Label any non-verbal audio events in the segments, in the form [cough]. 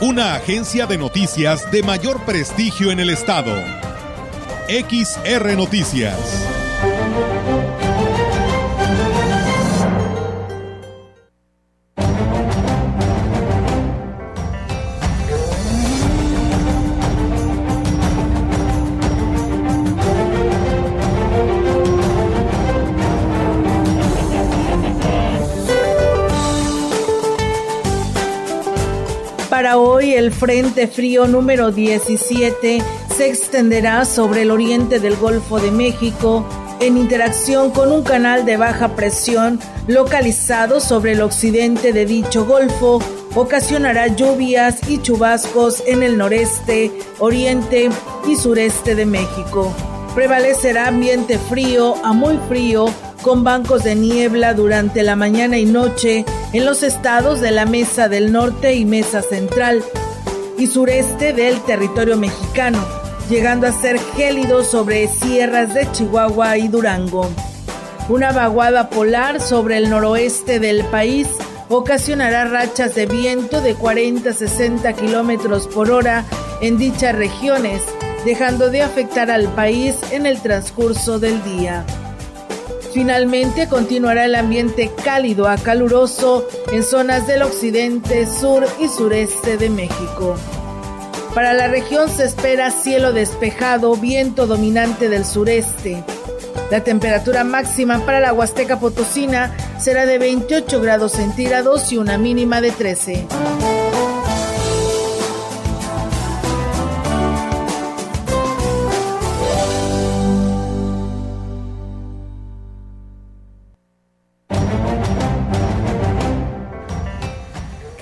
Una agencia de noticias de mayor prestigio en el estado. XR Noticias. El Frente Frío número 17 se extenderá sobre el oriente del Golfo de México en interacción con un canal de baja presión localizado sobre el occidente de dicho golfo, ocasionará lluvias y chubascos en el noreste, oriente y sureste de México. Prevalecerá ambiente frío a muy frío con bancos de niebla durante la mañana y noche en los estados de la Mesa del Norte y Mesa Central y sureste del territorio mexicano, llegando a ser gélido sobre sierras de Chihuahua y Durango. Una vaguada polar sobre el noroeste del país ocasionará rachas de viento de 40 a 60 kilómetros por hora en dichas regiones, dejando de afectar al país en el transcurso del día. Finalmente continuará el ambiente cálido a caluroso en zonas del occidente, sur y sureste de México. Para la región se espera cielo despejado, viento dominante del sureste. La temperatura máxima para la Huasteca Potosina será de 28 grados centígrados y una mínima de 13.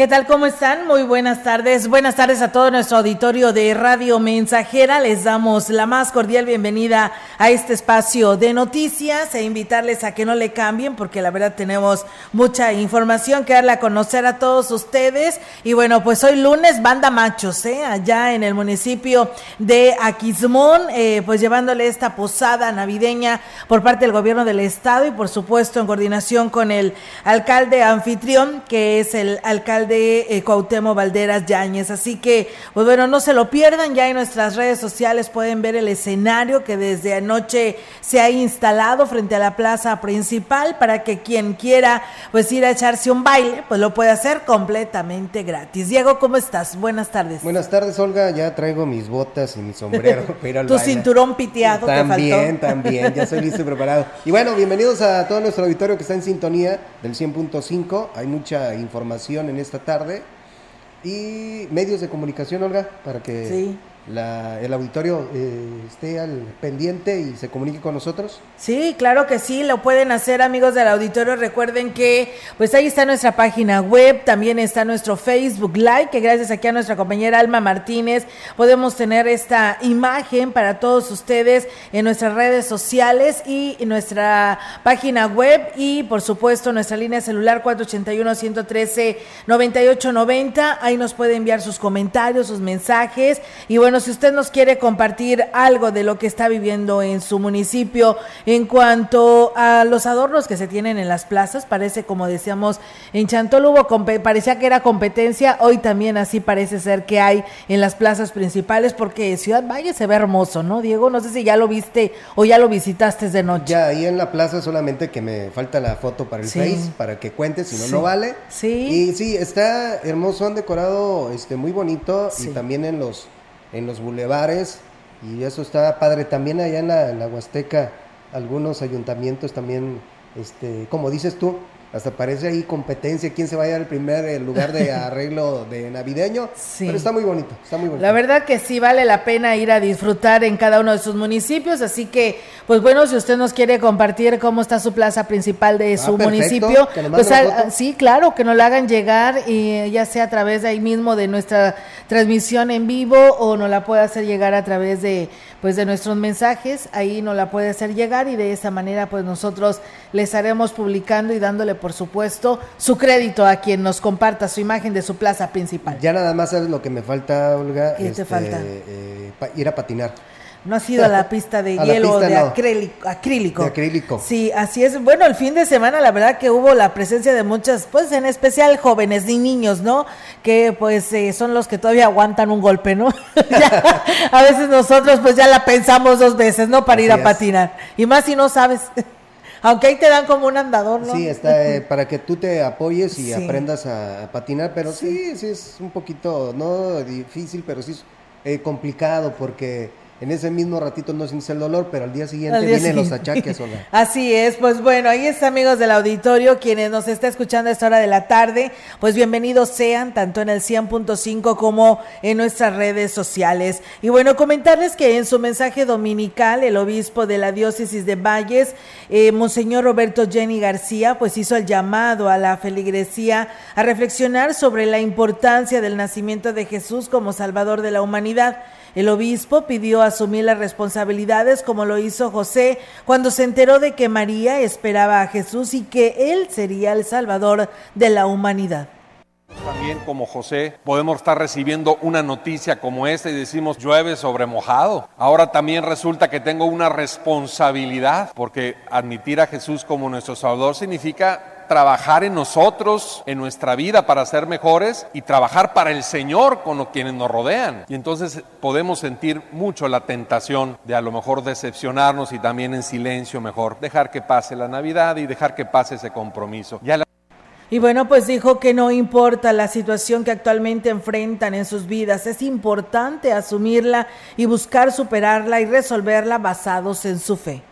¿Qué tal? ¿Cómo están? Muy buenas tardes. Buenas tardes a todo nuestro auditorio de Radio Mensajera. Les damos la más cordial bienvenida a este espacio de noticias e invitarles a que no le cambien porque la verdad tenemos mucha información que darle a conocer a todos ustedes. Y bueno, pues hoy lunes, banda machos, ¿eh? allá en el municipio de Aquismón, eh, pues llevándole esta posada navideña por parte del gobierno del estado y por supuesto en coordinación con el alcalde anfitrión, que es el alcalde de eh, Cuauhtémoc Valderas Yáñez. Así que, pues bueno, no se lo pierdan, ya en nuestras redes sociales pueden ver el escenario que desde anoche se ha instalado frente a la plaza principal para que quien quiera pues ir a echarse un baile, pues lo puede hacer completamente gratis. Diego, ¿cómo estás? Buenas tardes. Buenas tardes, Olga, ya traigo mis botas y mi sombrero [laughs] para ir al Tu baile. cinturón piteado También, te faltó. también, ya estoy listo y preparado. Y bueno, bienvenidos a todo nuestro auditorio que está en sintonía del 100.5. Hay mucha información en esta tarde. Y medios de comunicación, Olga, para que Sí. La- el auditorio eh, esté al pendiente y se comunique con nosotros. Sí, claro que sí, lo pueden hacer amigos del auditorio. Recuerden que pues ahí está nuestra página web, también está nuestro Facebook Live, que gracias aquí a nuestra compañera Alma Martínez podemos tener esta imagen para todos ustedes en nuestras redes sociales y nuestra página web y por supuesto nuestra línea celular 481-113-9890. Ahí nos puede enviar sus comentarios, sus mensajes y bueno, si usted nos quiere compartir algo de lo que está viviendo en su municipio en cuanto a los adornos que se tienen en las plazas, parece como decíamos en Chantol hubo parecía que era competencia, hoy también así parece ser que hay en las plazas principales porque Ciudad Valle se ve hermoso, ¿no, Diego? No sé si ya lo viste o ya lo visitaste de noche. Ya ahí en la plaza solamente que me falta la foto para el Sí. Face, para que cuente, si no, Sí. no vale. Sí. Y sí, está hermoso, han decorado este, muy bonito Sí. y también en los, en los bulevares y eso está padre. También allá en la, en Huasteca, algunos ayuntamientos también, este, como dices tú, hasta parece ahí competencia, quién se va a llevar el primer lugar de [laughs] arreglo de navideño. Sí. Pero está muy bonito, está muy bonito. La verdad que sí vale la pena ir a disfrutar en cada uno de sus municipios, así que, pues bueno, si usted nos quiere compartir cómo está su plaza principal de ah, su municipio, pues sí, claro, que nos la hagan llegar, y ya sea a través de ahí mismo de nuestra transmisión en vivo o nos la puede hacer llegar a través de pues de nuestros mensajes, ahí nos la puede hacer llegar y de esa manera pues nosotros les estaremos publicando y dándole por supuesto su crédito a quien nos comparta su imagen de su plaza principal. Ya nada más sabes lo que me falta, Olga. ¿Qué te este, falta? Eh, ir a patinar. No ha sido a la [laughs] pista de hielo de acrílico, acrílico. De acrílico. Sí, así es. Bueno, el fin de semana la verdad que hubo la presencia de muchas, pues en especial jóvenes y niños, ¿no? Que pues eh, son los que todavía aguantan un golpe, ¿no? [laughs] a veces nosotros pues ya la pensamos dos veces, ¿no? Para ir a patinar. Y más si no sabes. [laughs] Aunque ahí te dan como un andador, ¿no? Sí, está eh, para que tú te apoyes y aprendas a, patinar, pero sí. sí, es un poquito, no difícil, pero sí es eh, complicado porque en ese mismo ratito no sientes el dolor, pero al día siguiente vienen los achaques. [laughs] Así es, pues bueno, ahí está amigos del auditorio, quienes nos está escuchando a esta hora de la tarde, pues bienvenidos sean tanto en el 100.5 como en nuestras redes sociales. Y bueno, comentarles que en su mensaje dominical, el obispo de la diócesis de Valles, eh, Monseñor Roberto Jenny García, pues hizo el llamado a la feligresía a reflexionar sobre la importancia del nacimiento de Jesús como Salvador de la humanidad. El obispo pidió asumir las responsabilidades como lo hizo José cuando se enteró de que María esperaba a Jesús y que él sería el Salvador de la humanidad. También como José podemos estar recibiendo una noticia como esta y decimos llueve sobre mojado. Ahora también resulta que tengo una responsabilidad porque admitir a Jesús como nuestro Salvador significa trabajar en nosotros, en nuestra vida para ser mejores y trabajar para el Señor con quienes nos rodean. Y entonces podemos sentir mucho la tentación de a lo mejor decepcionarnos y también en silencio mejor dejar que pase la Navidad y dejar que pase ese compromiso. Y bueno, pues dijo que no importa la situación que actualmente enfrentan en sus vidas, es importante asumirla y buscar superarla y resolverla basados en su fe.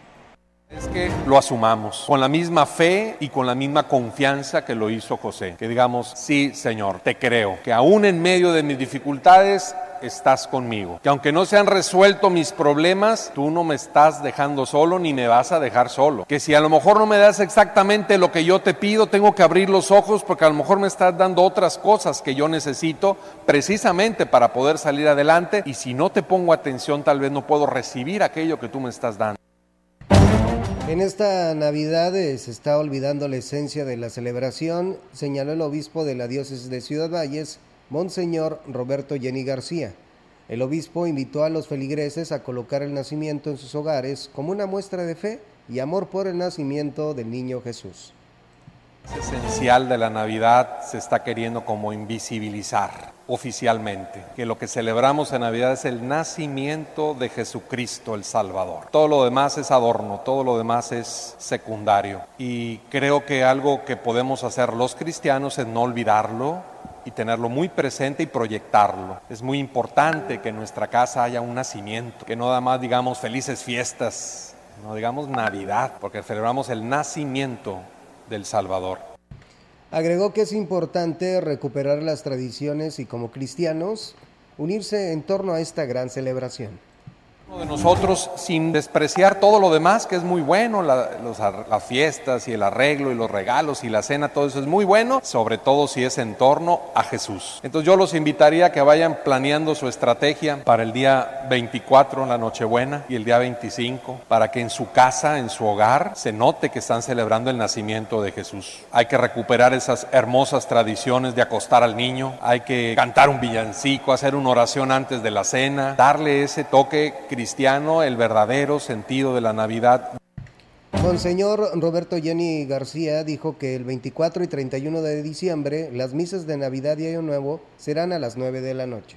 Es que lo asumamos con la misma fe y con la misma confianza que lo hizo José. Que digamos, sí, Señor, te creo, que aún en medio de mis dificultades estás conmigo. Que aunque no se han resuelto mis problemas, tú no me estás dejando solo ni me vas a dejar solo. Que si a lo mejor no me das exactamente lo que yo te pido, tengo que abrir los ojos porque a lo mejor me estás dando otras cosas que yo necesito precisamente para poder salir adelante. Y si no te pongo atención, tal vez no puedo recibir aquello que tú me estás dando. En esta Navidad eh, se está olvidando la esencia de la celebración, señaló el obispo de la diócesis de Ciudad Valles, Monseñor Roberto Jenny García. El obispo invitó a los feligreses a colocar el nacimiento en sus hogares como una muestra de fe y amor por el nacimiento del niño Jesús. Es esencial de la Navidad se está queriendo como invisibilizar oficialmente, que lo que celebramos en Navidad es el nacimiento de Jesucristo el Salvador. Todo lo demás es adorno, todo lo demás es secundario. Y creo que algo que podemos hacer los cristianos es no olvidarlo, y tenerlo muy presente y proyectarlo. Es muy importante que en nuestra casa haya un nacimiento, que no nada más digamos felices fiestas, no digamos Navidad, porque celebramos el nacimiento del Salvador. Agregó que es importante recuperar las tradiciones y como cristianos unirse en torno a esta gran celebración de nosotros sin despreciar todo lo demás que es muy bueno, las fiestas y el arreglo y los regalos y la cena, todo eso es muy bueno, sobre todo si es en torno a Jesús. Entonces yo los invitaría a que vayan planeando su estrategia para el día 24, la Nochebuena, y el día 25, para que en su casa, en su hogar, se note que están celebrando el nacimiento de Jesús. Hay que recuperar esas hermosas tradiciones de acostar al niño, hay que cantar un villancico, hacer una oración antes de la cena, darle ese toque cristiano cristiano el verdadero sentido de la Navidad. Monseñor Roberto Jenny García dijo que el 24 y 31 de diciembre las misas de Navidad y Año Nuevo serán a las 9 de la noche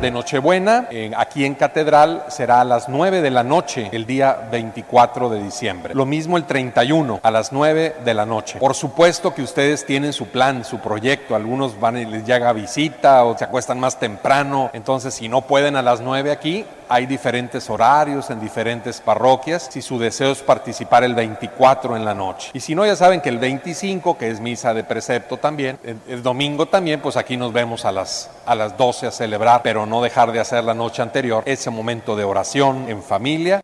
de Nochebuena, aquí en Catedral, será a las 9 de la noche, el día 24 de diciembre. Lo mismo el 31, a las 9 de la noche. Por supuesto que ustedes tienen su plan, su proyecto. Algunos van y les llega visita o se acuestan más temprano. Entonces, si no pueden a las 9 aquí, hay diferentes horarios en diferentes parroquias, si su deseo es participar el 24 en la noche. Y si no, ya saben que el 25, que es misa de precepto también, el, domingo también, pues aquí nos vemos a las, a las 12 a celebrar, pero no dejar de hacer la noche anterior ese momento de oración en familia.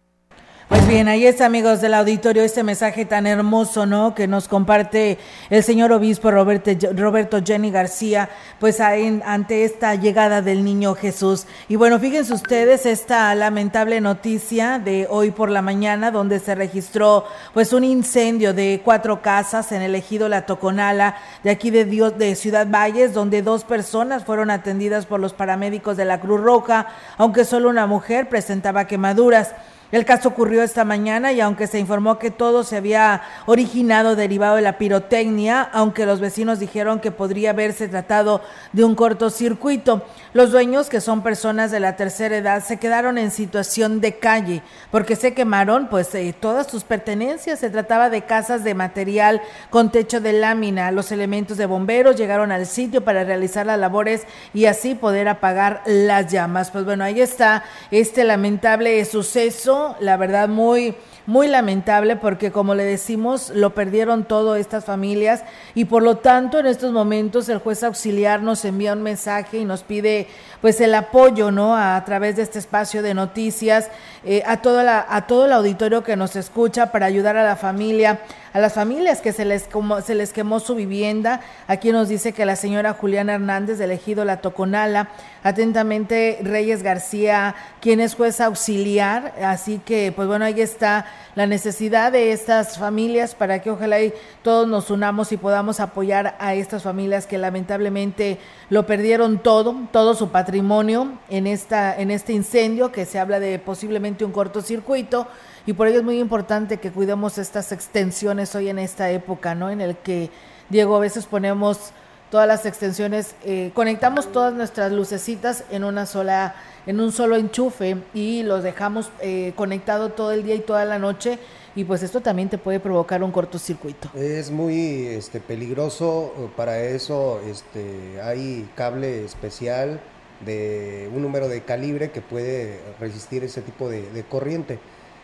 Pues bien, ahí está, amigos del auditorio, este mensaje tan hermoso, ¿no? Que nos comparte el señor obispo Roberto, Roberto Jenny García, pues ante esta llegada del niño Jesús. Y bueno, fíjense ustedes esta lamentable noticia de hoy por la mañana, donde se registró pues un incendio de cuatro casas en el ejido La Toconala, de aquí de, Dios, de Ciudad Valles, donde dos personas fueron atendidas por los paramédicos de la Cruz Roja, aunque solo una mujer presentaba quemaduras. El caso ocurrió esta mañana y aunque se informó que todo se había originado derivado de la pirotecnia, aunque los vecinos dijeron que podría haberse tratado de un cortocircuito, los dueños, que son personas de la tercera edad, se quedaron en situación de calle porque se quemaron pues eh, todas sus pertenencias. Se trataba de casas de material con techo de lámina. Los elementos de bomberos llegaron al sitio para realizar las labores y así poder apagar las llamas. Pues bueno, ahí está este lamentable suceso la verdad muy muy lamentable porque como le decimos, lo perdieron todo estas familias y por lo tanto en estos momentos el juez auxiliar nos envía un mensaje y nos pide pues el apoyo, ¿no? A, través de este espacio de noticias, eh, a, a todo el auditorio que nos escucha para ayudar a la familia a las familias que se les, como, se les quemó su vivienda. Aquí nos dice que la señora Juliana Hernández, de elegido La Toconala, atentamente Reyes García, quien es juez auxiliar. Así que, pues bueno, ahí está la necesidad de estas familias para que ojalá y todos nos unamos y podamos apoyar a estas familias que lamentablemente lo perdieron todo, todo su patrimonio en, esta, en este incendio que se habla de posiblemente un cortocircuito y por ello es muy importante que cuidemos estas extensiones hoy en esta época, ¿no? En el que, Diego, a veces ponemos todas las extensiones, eh, conectamos todas nuestras lucecitas en una sola, en un solo enchufe y los dejamos eh, conectado todo el día y toda la noche y pues esto también te puede provocar un cortocircuito. Es muy este, peligroso, para eso este, hay cable especial de un número de calibre que puede resistir ese tipo de corriente.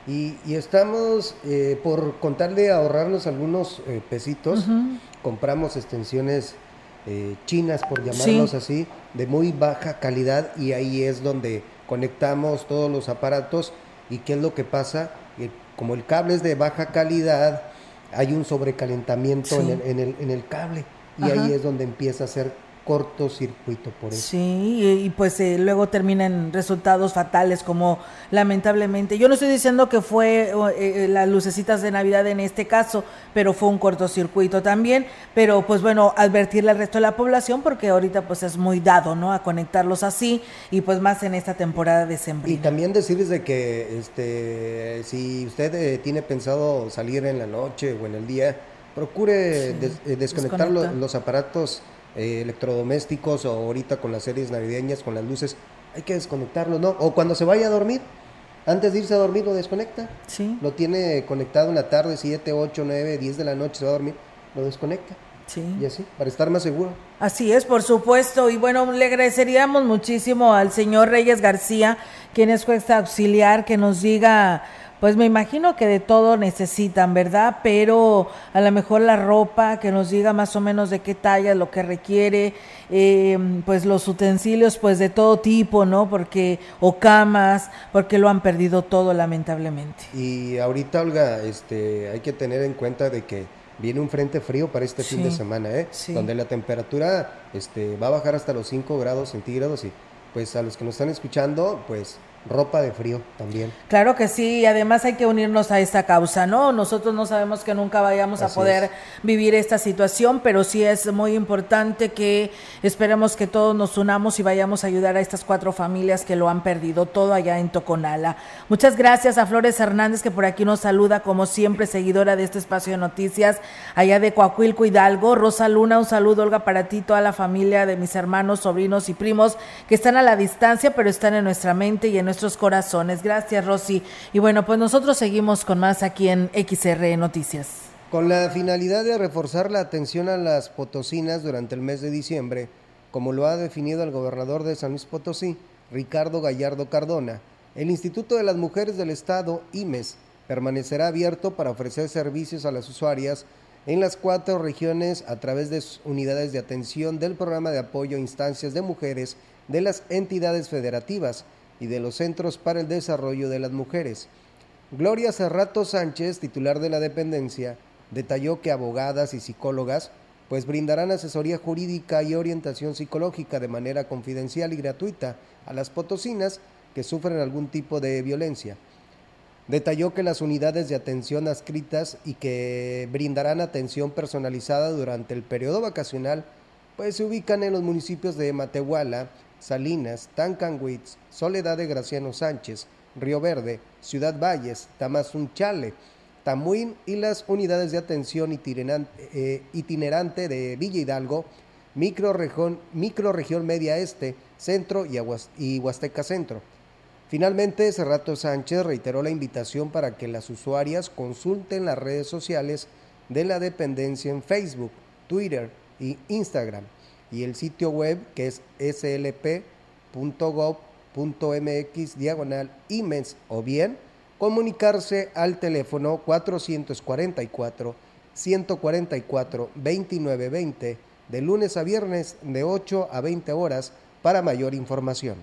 Y, estamos, eh, por contarle ahorrarnos algunos eh, pesitos, compramos extensiones eh, chinas, por llamarlos así, de muy baja calidad y ahí es donde conectamos todos los aparatos. Y qué es lo que pasa, como el cable es de baja calidad, hay un sobrecalentamiento en, el, en, el, en, el, cable y ahí es donde empieza a ser cortocircuito por eso. Sí, y, pues eh, luego terminan resultados fatales como lamentablemente. Yo no estoy diciendo que fue eh, eh, las lucecitas de Navidad en este caso, pero fue un cortocircuito también, pero pues bueno, advertirle al resto de la población porque ahorita pues es muy dado, ¿no? A conectarlos así y pues más en esta temporada de. Y también decirles de que este si usted tiene pensado salir en la noche o en el día, procure desconectar los aparatos eh, electrodomésticos o ahorita con las series navideñas, con las luces, hay que desconectarlo, ¿no? O cuando se vaya a dormir, antes de irse a dormir lo desconecta. Sí. Lo tiene conectado en la tarde, 7, 8, 9, 10 de la noche, se va a dormir, lo desconecta. Sí. Y así, para estar más seguro. Así es, por supuesto. Y bueno, le agradeceríamos muchísimo al señor Reyes García, quien es juez auxiliar, que nos diga pues me imagino que de todo necesitan, ¿verdad? Pero a lo mejor la ropa, que nos diga más o menos de qué talla, lo que requiere, eh, pues los utensilios, pues de todo tipo, ¿no? Porque, o camas, porque lo han perdido todo lamentablemente. Y ahorita, Olga, este, hay que tener en cuenta de que viene un frente frío para este fin de semana, ¿eh? Donde la temperatura este, va a bajar hasta los 5 grados centígrados y pues a los que nos están escuchando, pues ropa de frío también. Claro que sí, y además hay que unirnos a esta causa, ¿no? Nosotros no sabemos que nunca vayamos a poder vivir esta situación, pero sí es muy importante que esperemos que todos nos unamos y vayamos a ayudar a estas cuatro familias que lo han perdido todo allá en Toconala. Muchas gracias a Flores Hernández que por aquí nos saluda como siempre seguidora de este espacio de noticias allá de Coahuilco Hidalgo. Rosa Luna, un saludo Olga para ti, toda la familia de mis hermanos, sobrinos y primos que están a la distancia, pero están en nuestra mente y en nuestros corazones. Gracias, Rosy. Y bueno, pues nosotros seguimos con más aquí en XR Noticias. Con la finalidad de reforzar la atención a las potosinas durante el mes de diciembre, como lo ha definido el gobernador de San Luis Potosí, Ricardo Gallardo Cardona, El Instituto de las Mujeres del Estado, IMES, permanecerá abierto para ofrecer servicios a las usuarias en las cuatro regiones a través de unidades de atención del programa de apoyo a instancias de mujeres de las entidades federativas y de los Centros para el Desarrollo de las Mujeres. Gloria Cerrato Sánchez, titular de la dependencia, detalló que abogadas y psicólogas pues brindarán asesoría jurídica y orientación psicológica de manera confidencial y gratuita a las potosinas que sufren algún tipo de violencia. Detalló que las unidades de atención adscritas y que brindarán atención personalizada durante el periodo vacacional, pues se ubican en los municipios de Matehuala, Salinas, Tancanwitz, Soledad de Graciano Sánchez, Río Verde, Ciudad Valles, Tamazunchale, Tamuín y las unidades de atención eh, itinerante, de Villa Hidalgo, microregión, microregión Media Este, Centro y, y Huasteca Centro. Finalmente, Cerrato Sánchez reiteró la invitación para que las usuarias consulten las redes sociales de la dependencia en Facebook, Twitter y Instagram y el sitio web que es slp.gov.mx diagonal imens o bien comunicarse al teléfono 444 144 2920 de lunes a viernes de 8 a 20 horas para mayor información.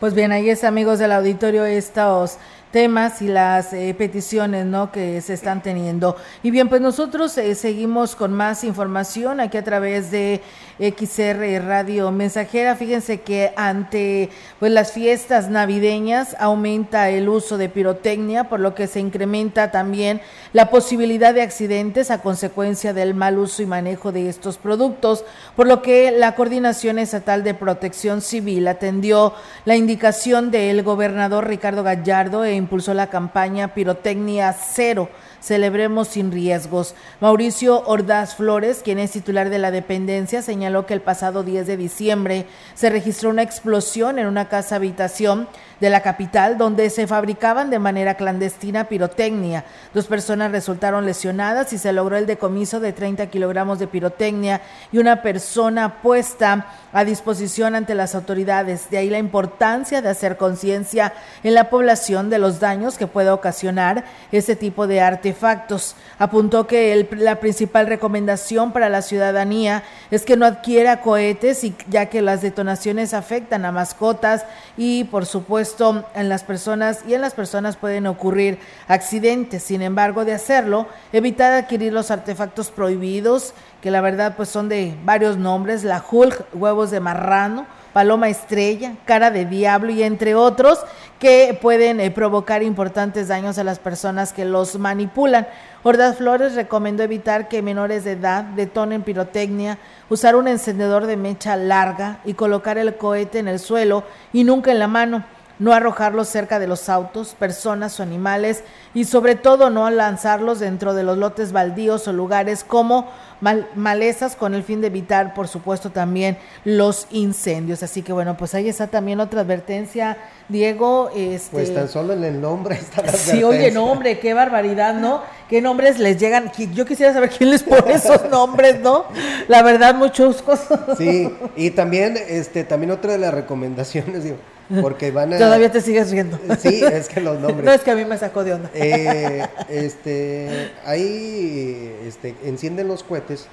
Pues bien, ahí es amigos del auditorio estos temas y las eh, peticiones ¿no? que se están teniendo. Y bien, pues nosotros eh, seguimos con más información aquí a través de XR Radio Mensajera. Fíjense que ante pues, las fiestas navideñas aumenta el uso de pirotecnia, por lo que se incrementa también la posibilidad de accidentes a consecuencia del mal uso y manejo de estos productos, por lo que la Coordinación Estatal de Protección Civil atendió la indicación del gobernador Ricardo Gallardo e impulsó la campaña Pirotecnia Cero Celebremos sin riesgos. Mauricio Ordaz Flores, quien es titular de la dependencia, señaló que el pasado 10 de diciembre se registró una explosión en una casa habitación de la capital donde se fabricaban de manera clandestina pirotecnia. Dos personas resultaron lesionadas y se logró el decomiso de 30 kilogramos de pirotecnia y una persona puesta a disposición ante las autoridades. De ahí la importancia de hacer conciencia en la población de los daños que puede ocasionar ese tipo de arte artefactos. Apuntó que la principal recomendación para la ciudadanía es que no adquiera cohetes y, ya que las detonaciones afectan a mascotas y por supuesto en las personas y en las personas pueden ocurrir accidentes. Sin embargo, de hacerlo, evitar adquirir los artefactos prohibidos, que la verdad pues son de varios nombres, la Hulk, huevos de marrano, paloma estrella, cara de diablo y entre otros que pueden eh, provocar importantes daños a las personas que los manipulan. Ordaz Flores recomendó evitar que menores de edad detonen pirotecnia, usar un encendedor de mecha larga y colocar el cohete en el suelo y nunca en la mano no arrojarlos cerca de los autos, personas o animales y sobre todo no lanzarlos dentro de los lotes baldíos o lugares como malezas con el fin de evitar, por supuesto, también los incendios. Así que bueno, pues ahí está también otra advertencia, Diego. Este... Pues tan solo en el nombre está la [laughs] Sí, oye, nombre, qué barbaridad, ¿no? ¿Qué nombres les llegan? Yo quisiera saber quién les pone esos nombres, ¿no? La verdad, muchos cosas. Sí, y también, este, también otra de las recomendaciones, digo, porque van a... Todavía te sigues riendo. Sí, es que los nombres... No, es que a mí me sacó de onda. Eh, este, ahí este, encienden los cohetes,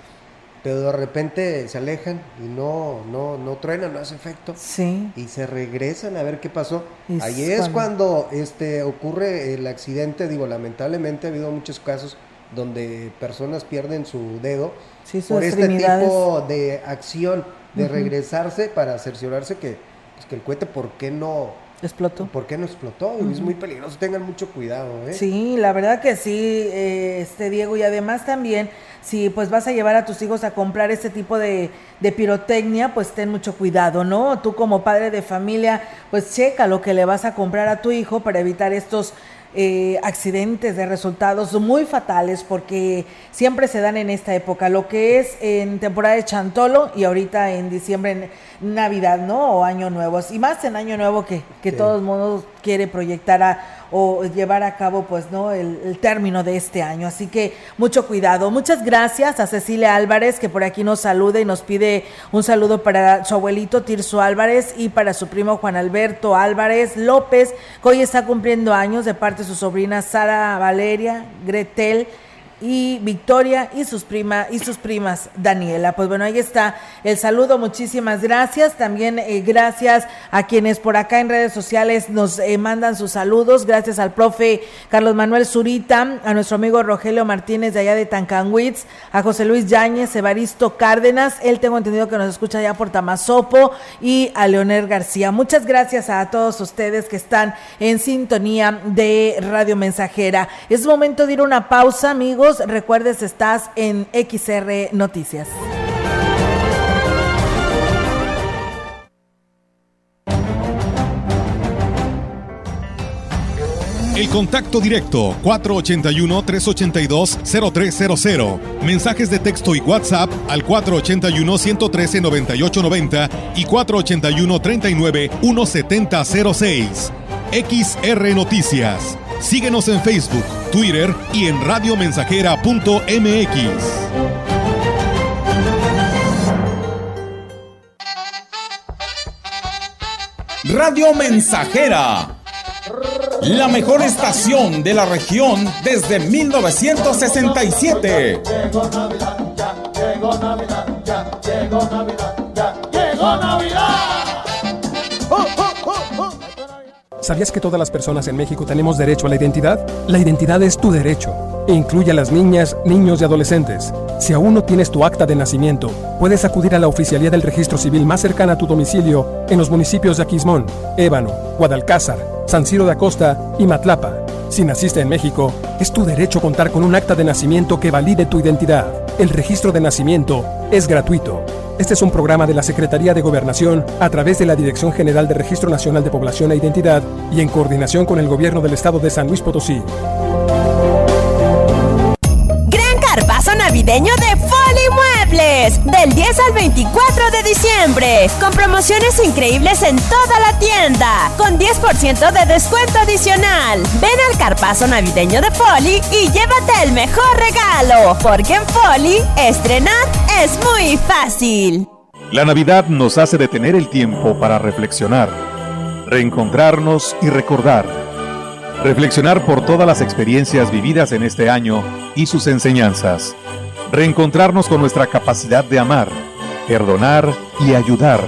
pero de repente se alejan y no, no, no truenan, no hace efecto. Sí. Y se regresan a ver qué pasó. Ahí es cuando este, ocurre el accidente, digo, lamentablemente ha habido muchos casos donde personas pierden su dedo por este tipo de acción, de regresarse para cerciorarse que pues, que el cohete, ¿por qué no explotó? ¿Por qué no explotó? Es muy peligroso, tengan mucho cuidado. ¿eh? Sí, la verdad que sí, eh, este Diego, y además también, si pues vas a llevar a tus hijos a comprar este tipo de, de pirotecnia, pues ten mucho cuidado, ¿no? Tú como padre de familia, pues checa lo que le vas a comprar a tu hijo para evitar estos eh, accidentes de resultados muy fatales porque siempre se dan en esta época, lo que es en temporada de Chantolo y ahorita en diciembre, en Navidad, ¿no? O Año Nuevo. Y más en Año Nuevo que, que todos modos quiere proyectar a o llevar a cabo pues no el, el, término de este año. Así que mucho cuidado. Muchas gracias a Cecilia Álvarez que por aquí nos saluda y nos pide un saludo para su abuelito Tirso Álvarez y para su primo Juan Alberto Álvarez López, que hoy está cumpliendo años de parte de su sobrina Sara Valeria Gretel y Victoria y sus prima y sus primas Daniela. Pues bueno, ahí está el saludo, muchísimas gracias. También eh, gracias a quienes por acá en redes sociales nos eh, mandan sus saludos. Gracias al profe Carlos Manuel Zurita, a nuestro amigo Rogelio Martínez de allá de Tancanwitz, a José Luis Yáñez, Evaristo Cárdenas, él tengo entendido que nos escucha allá por Tamazopo y a Leonel García. Muchas gracias a todos ustedes que están en sintonía de Radio Mensajera. Es momento de ir a una pausa, amigos recuerdes, estás en XR Noticias. El contacto directo 481-382-0300. Mensajes de texto y WhatsApp al 481-113-9890 y 481-39-1706. XR Noticias. Síguenos en Facebook, Twitter y en radiomensajera.mx. Radio Mensajera. La mejor estación de la región desde 1967. Llegó Navidad, ya, llegó Navidad, ya, llegó Navidad, ya, llegó Navidad. ¿Sabías que todas las personas en México tenemos derecho a la identidad? La identidad es tu derecho incluye a las niñas, niños y adolescentes. Si aún no tienes tu acta de nacimiento, puedes acudir a la oficialía del registro civil más cercana a tu domicilio en los municipios de Aquismón, Ébano, Guadalcázar, San Ciro de Acosta y Matlapa. Si naciste en México, es tu derecho contar con un acta de nacimiento que valide tu identidad. El registro de nacimiento es gratuito. Este es un programa de la Secretaría de Gobernación a través de la Dirección General de Registro Nacional de Población e Identidad y en coordinación con el Gobierno del Estado de San Luis Potosí. Gran carpazo navideño de Del 10 al 24 de diciembre con promociones increíbles en toda la tienda con 10% de descuento adicional. Ven al carpazo navideño de Foli y llévate el mejor regalo porque en Foli estrenar es muy fácil. La Navidad nos hace detener el tiempo para reflexionar, reencontrarnos y recordar. Reflexionar por todas las experiencias vividas en este año y sus enseñanzas. Reencontrarnos con nuestra capacidad de amar, perdonar y ayudar.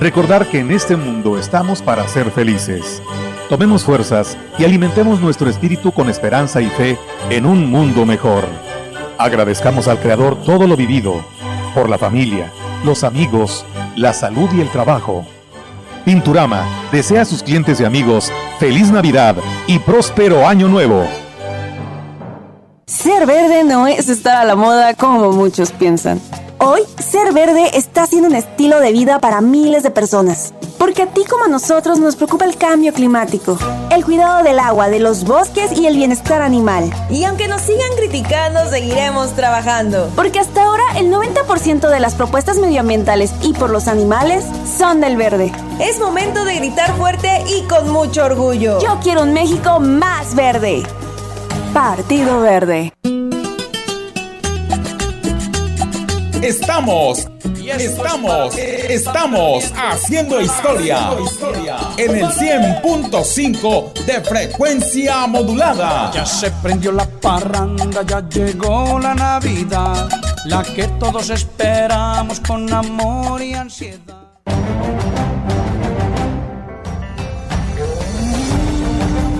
Recordar que en este mundo estamos para ser felices. Tomemos fuerzas y alimentemos nuestro espíritu con esperanza y fe en un mundo mejor. Agradezcamos al Creador todo lo vivido, por la familia, los amigos, la salud y el trabajo. Pinturama desea a sus clientes y amigos feliz Navidad y próspero año nuevo. Ser verde no es estar a la moda como muchos piensan. Hoy, ser verde está siendo un estilo de vida para miles de personas. Porque a ti como a nosotros nos preocupa el cambio climático, el cuidado del agua, de los bosques y el bienestar animal. Y aunque nos sigan criticando, seguiremos trabajando. Porque hasta ahora el 90% de las propuestas medioambientales y por los animales son del verde. Es momento de gritar fuerte y con mucho orgullo. Yo quiero un México más verde. Partido Verde. Estamos, estamos, estamos haciendo historia en el 100.5 de frecuencia modulada. Ya se prendió la parranda, ya llegó la Navidad, la que todos esperamos con amor y ansiedad.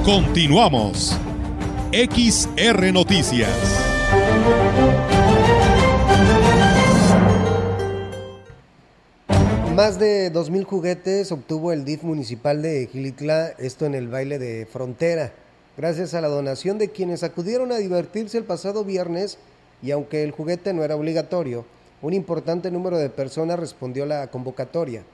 Continuamos. XR Noticias. Más de 2.000 juguetes obtuvo el DIF municipal de Gilitla, esto en el baile de frontera, gracias a la donación de quienes acudieron a divertirse el pasado viernes y aunque el juguete no era obligatorio, un importante número de personas respondió a la convocatoria.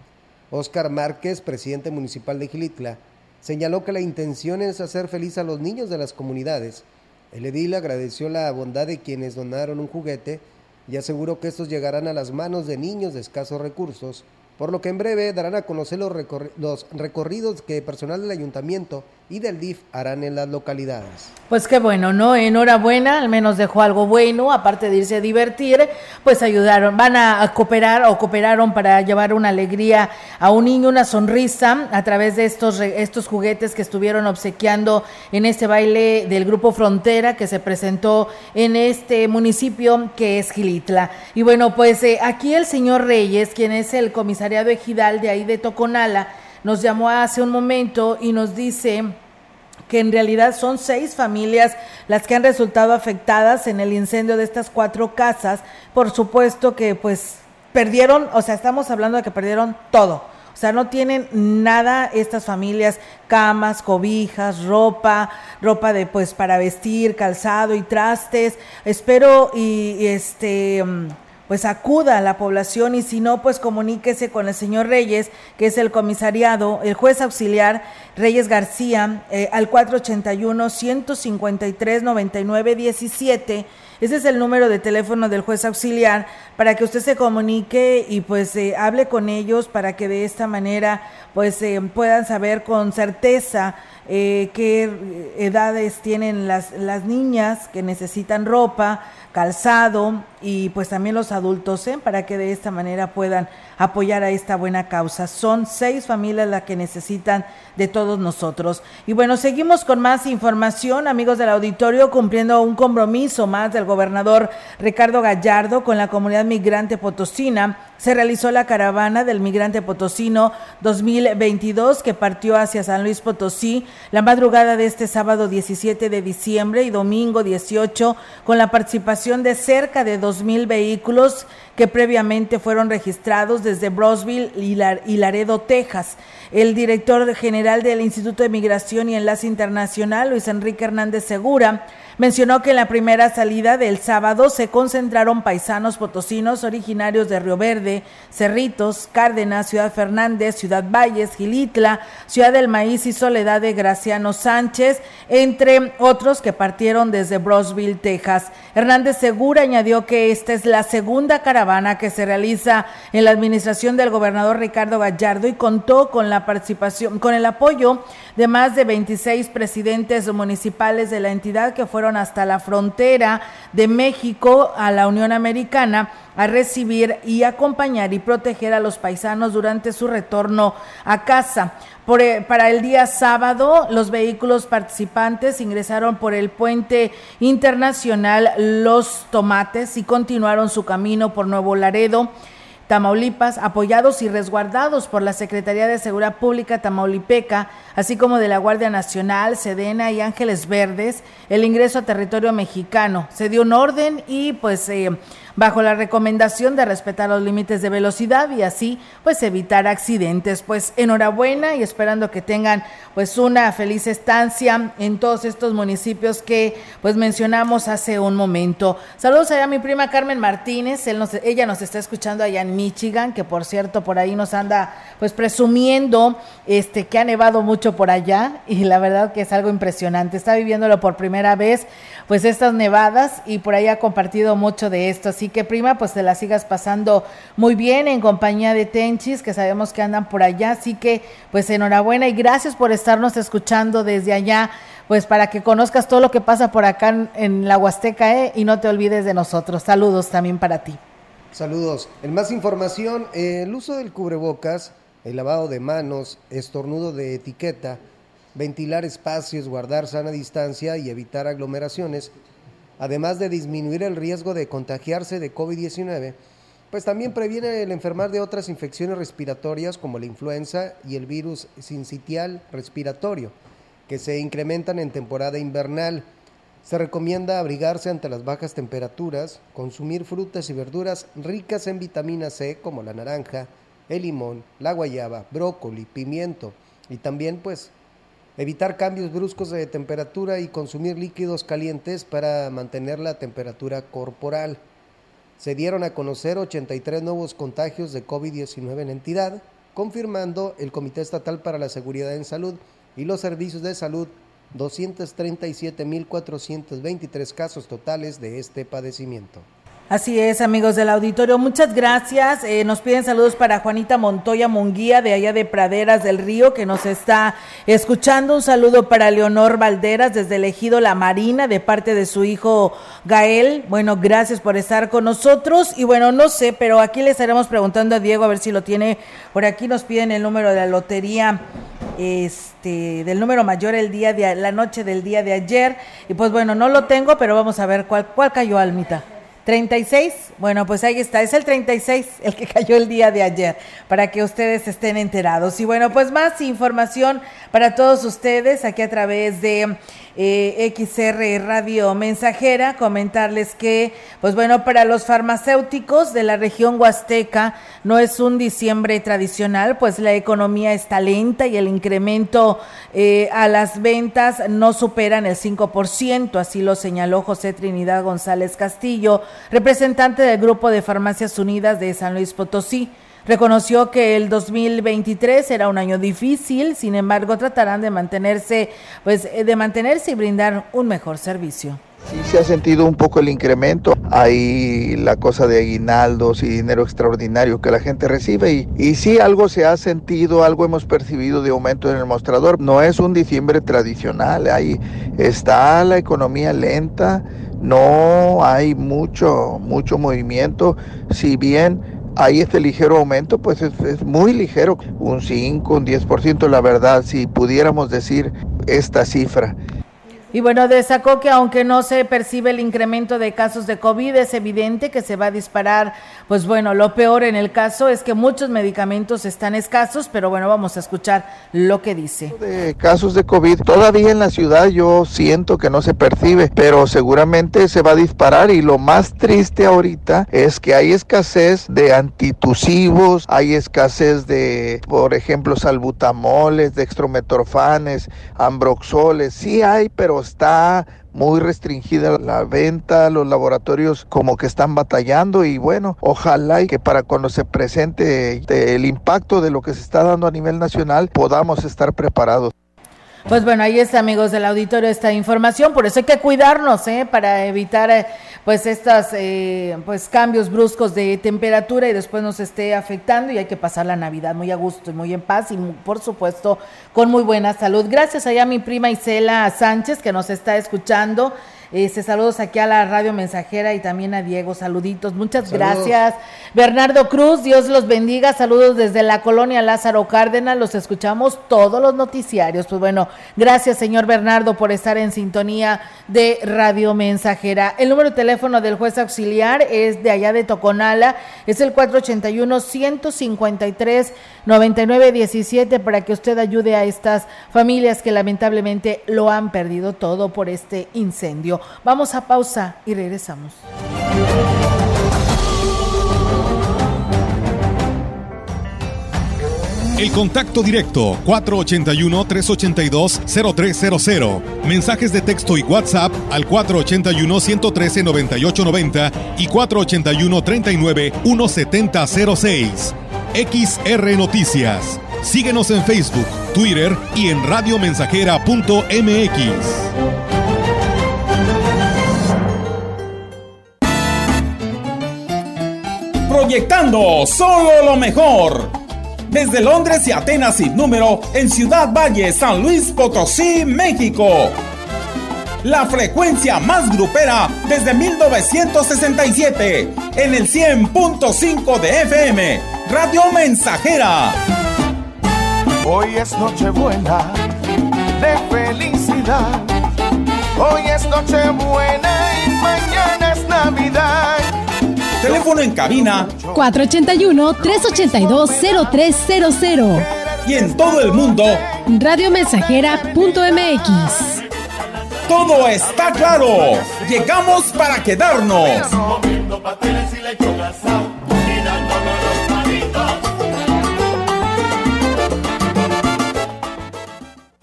Óscar Márquez, presidente municipal de Gilitla, señaló que la intención es hacer feliz a los niños de las comunidades. El edil agradeció la bondad de quienes donaron un juguete y aseguró que estos llegarán a las manos de niños de escasos recursos por lo que en breve darán a conocer los, los recorridos que personal del ayuntamiento y del DIF harán en las localidades. Pues qué bueno, ¿no? Enhorabuena, al menos dejó algo bueno, aparte de irse a divertir, pues ayudaron, van a, cooperar o cooperaron para llevar una alegría a un niño, una sonrisa a través de estos, estos juguetes que estuvieron obsequiando en este baile del Grupo Frontera que se presentó en este municipio que es Gilitla. Y bueno, pues eh, aquí el señor Reyes, quien es el comisariado ejidal de ahí de Toconala, nos llamó hace un momento y nos dice que en realidad son seis familias las que han resultado afectadas en el incendio de estas cuatro casas. Por supuesto que pues perdieron, o sea, estamos hablando de que perdieron todo. O sea, no tienen nada estas familias, camas, cobijas, ropa, ropa de pues para vestir, calzado y trastes. Espero y este pues acuda a la población y si no, pues comuníquese con el señor Reyes, que es el comisariado, el juez auxiliar Reyes García, eh, al 481-153-9917. Ese es el número de teléfono del juez auxiliar para que usted se comunique y pues eh, hable con ellos para que de esta manera pues eh, puedan saber con certeza qué edades tienen las, las niñas que necesitan ropa, calzado y pues también los adultos, ¿eh? para que de esta manera puedan apoyar a esta buena causa. Son seis familias las que necesitan de todos nosotros. Y bueno, seguimos con más información, amigos del auditorio, cumpliendo un compromiso más del gobernador Ricardo Gallardo con la comunidad migrante potosina. Se realizó la caravana del migrante potosino 2022 que partió hacia San Luis Potosí la madrugada de este sábado 17 de diciembre y domingo 18 con la participación de cerca de dos mil vehículos que previamente fueron registrados desde Brosville y Laredo, Texas. El director general del Instituto de Migración y Enlace Internacional, Luis Enrique Hernández Segura, Mencionó que en la primera salida del sábado se concentraron paisanos potosinos originarios de Río Verde, Cerritos, Cárdenas, Ciudad Fernández, Ciudad Valles, Gilitla, Ciudad del Maíz y Soledad de Graciano Sánchez, entre otros que partieron desde Brosville, Texas. Hernández Segura añadió que esta es la segunda caravana que se realiza en la administración del gobernador Ricardo Gallardo y contó con la participación, con el apoyo de más de 26 presidentes municipales de la entidad que fueron hasta la frontera de México a la Unión Americana a recibir y acompañar y proteger a los paisanos durante su retorno a casa. Eh, para el día sábado, los vehículos participantes ingresaron por el puente internacional Los Tomates y continuaron su camino por Nuevo Laredo Tamaulipas, apoyados y resguardados por la Secretaría de Seguridad Pública Tamaulipeca, así como de la Guardia Nacional, Sedena y Ángeles Verdes, el ingreso a territorio mexicano. Se dio un orden y pues eh, bajo la recomendación de respetar los límites de velocidad y así pues evitar accidentes. Pues enhorabuena y esperando que tengan pues una feliz estancia en todos estos municipios que pues mencionamos hace un momento. Saludos allá a mi prima Carmen Martínez, ella nos está escuchando allá en Michigan, que por cierto por ahí nos anda pues presumiendo este que ha nevado mucho por allá y la verdad que es algo impresionante. Está viviéndolo por primera vez pues estas nevadas y por ahí ha compartido mucho de esto. Así que prima, pues te la sigas pasando muy bien en compañía de Tenchis, que sabemos que andan por allá. Así que pues enhorabuena y gracias por estarnos escuchando desde allá, pues para que conozcas todo lo que pasa por acá en, la Huasteca ¿eh? y no te olvides de nosotros. Saludos también para ti. Saludos. En más información, el uso del cubrebocas, el lavado de manos, estornudo de etiqueta, ventilar espacios, guardar sana distancia y evitar aglomeraciones, además de disminuir el riesgo de contagiarse de COVID-19, pues también previene el enfermar de otras infecciones respiratorias como la influenza y el virus sincitial respiratorio, que se incrementan en temporada invernal. Se recomienda abrigarse ante las bajas temperaturas, consumir frutas y verduras ricas en vitamina C como la naranja, el limón, la guayaba, brócoli, pimiento y también pues evitar cambios bruscos de temperatura y consumir líquidos calientes para mantener la temperatura corporal. Se dieron a conocer 83 nuevos contagios de COVID-19 en entidad, confirmando el Comité Estatal para la Seguridad en Salud y los Servicios de Salud 237.423 casos totales de este padecimiento. Así es, amigos del auditorio, muchas gracias. Eh, nos piden saludos para Juanita Montoya Munguía de allá de Praderas del Río que nos está escuchando. Un saludo para Leonor Valderas desde el Ejido La Marina de parte de su hijo Gael. Bueno, gracias por estar con nosotros. Y bueno, no sé, pero aquí le estaremos preguntando a Diego a ver si lo tiene. Por aquí nos piden el número de la lotería este del número mayor el día de la noche del día de ayer y pues bueno no lo tengo pero vamos a ver cuál cuál cayó Almita 36, bueno, pues ahí está, es el 36 [laughs] el que cayó el día de ayer, para que ustedes estén enterados. Y bueno, pues más información para todos ustedes aquí a través de eh, XR Radio Mensajera, comentarles que, pues bueno, para los farmacéuticos de la región Huasteca no es un diciembre tradicional, pues la economía está lenta y el incremento eh, a las ventas no superan el 5%, así lo señaló José Trinidad González Castillo, representante del Grupo de Farmacias Unidas de San Luis Potosí. Reconoció que el 2023 era un año difícil, sin embargo tratarán de mantenerse, pues, eh, de mantenerse y brindar un mejor servicio. Sí se ha sentido un poco el incremento. Hay la cosa de aguinaldos y dinero extraordinario que la gente recibe y, y sí algo se ha sentido, algo hemos percibido de aumento en el mostrador. No es un diciembre tradicional, ahí está la economía lenta, no hay mucho, mucho movimiento, si bien hay este ligero aumento, pues es, es, muy ligero, un 5, un 10%, la verdad, si pudiéramos decir esta cifra. Y bueno, destacó que aunque no se percibe el incremento de casos de COVID, es evidente que se va a disparar. Pues bueno, lo peor en el caso es que muchos medicamentos están escasos, pero bueno, vamos a escuchar lo que dice. Casos de COVID, todavía en la ciudad yo siento que no se percibe, pero seguramente se va a disparar y lo más triste ahorita es que hay escasez de antitusivos, hay escasez de, por ejemplo, salbutamoles, dextrometorfanes, ambroxoles, sí hay, pero está muy restringida la venta, los laboratorios como que están batallando y bueno, ojalá y que para cuando se presente el impacto de lo que se está dando a nivel nacional podamos estar preparados. Pues bueno, ahí está, amigos del auditorio, esta información. Por eso hay que cuidarnos, ¿eh? Para evitar, eh, pues, estos eh, pues, cambios bruscos de temperatura y después nos esté afectando. Y hay que pasar la Navidad muy a gusto y muy en paz y, por supuesto, con muy buena salud. Gracias allá a mi prima Isela Sánchez, que nos está escuchando. Este, saludos aquí a la radio mensajera y también a Diego, saluditos, muchas saludos. gracias. Bernardo Cruz, Dios los bendiga, saludos desde la colonia Lázaro Cárdenas, los escuchamos todos los noticiarios. Pues bueno, gracias señor Bernardo por estar en sintonía de Radio Mensajera. El número de teléfono del juez auxiliar es de allá de Toconala, es el 481 153 9917 para que usted ayude a estas familias que lamentablemente lo han perdido todo por este incendio. Vamos a pausa y regresamos. El contacto directo 481-382-0300. Mensajes de texto y WhatsApp al 481-113-9890 y 481-39-1706. XR Noticias. Síguenos en Facebook, Twitter y en radiomensajera.mx. Proyectando solo lo mejor. Desde Londres y Atenas sin número en Ciudad Valle, San Luis Potosí, México. La frecuencia más grupera desde 1967 en el 100.5 de FM, Radio Mensajera. Hoy es Nochebuena de felicidad. Hoy es Nochebuena y mañana es Navidad. Teléfono en cabina 481-382-0300. Y en todo el mundo, radiomensajera.mx. Todo está claro. Llegamos para quedarnos.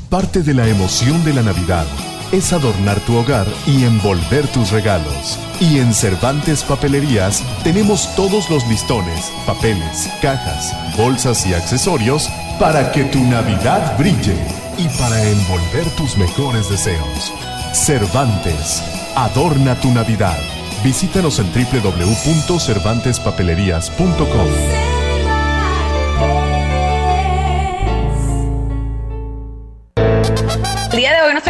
Parte de la emoción de la Navidad es adornar tu hogar y envolver tus regalos. Y en Cervantes Papelerías tenemos todos los listones, papeles, cajas, bolsas y accesorios para que tu Navidad brille y para envolver tus mejores deseos. Cervantes, adorna tu Navidad. Visítanos en www.cervantespapelerías.com.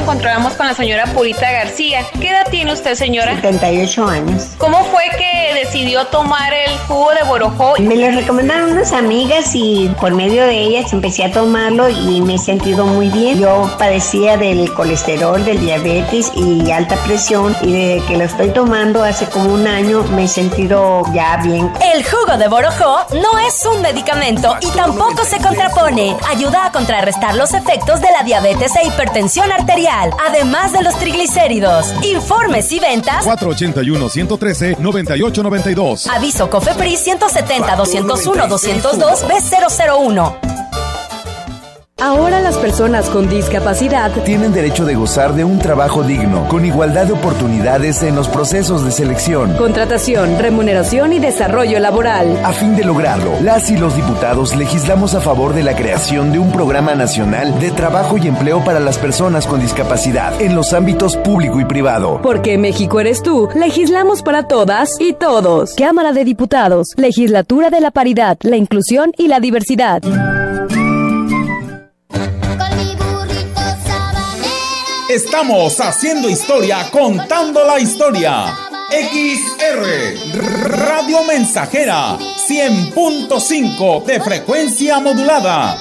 Encontramos con la señora Purita García. ¿Qué edad tiene usted, señora? 78 años. ¿Cómo fue que decidió tomar el jugo de borojó? Me lo recomendaron unas amigas y por medio de ellas empecé a tomarlo y me he sentido muy bien. Yo padecía del colesterol, del diabetes y alta presión y desde que lo estoy tomando hace como un año me he sentido ya bien. El jugo de borojó no es un medicamento y tampoco se contrapone. Ayuda a contrarrestar los efectos de la diabetes e hipertensión arterial, además de los triglicéridos. Informes y ventas 481-113-9892. Aviso COFEPRIS 170-201-202 B001. Ahora las personas con discapacidad tienen derecho de gozar de un trabajo digno, con igualdad de oportunidades en los procesos de selección, contratación, remuneración y desarrollo laboral. A fin de lograrlo, las y los diputados legislamos a favor de la creación de un programa nacional de trabajo y empleo para las personas con discapacidad en los ámbitos público y privado. Porque México eres tú, legislamos para todas y todos. Cámara de Diputados, Legislatura de la Paridad, la Inclusión y la Diversidad. Estamos haciendo historia, contando la historia. XR Radio Mensajera 100.5 de frecuencia modulada.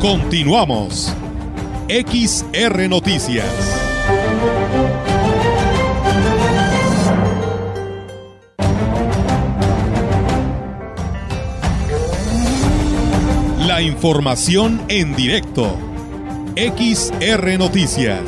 Continuamos. XR Noticias. La información en directo. XR Noticias.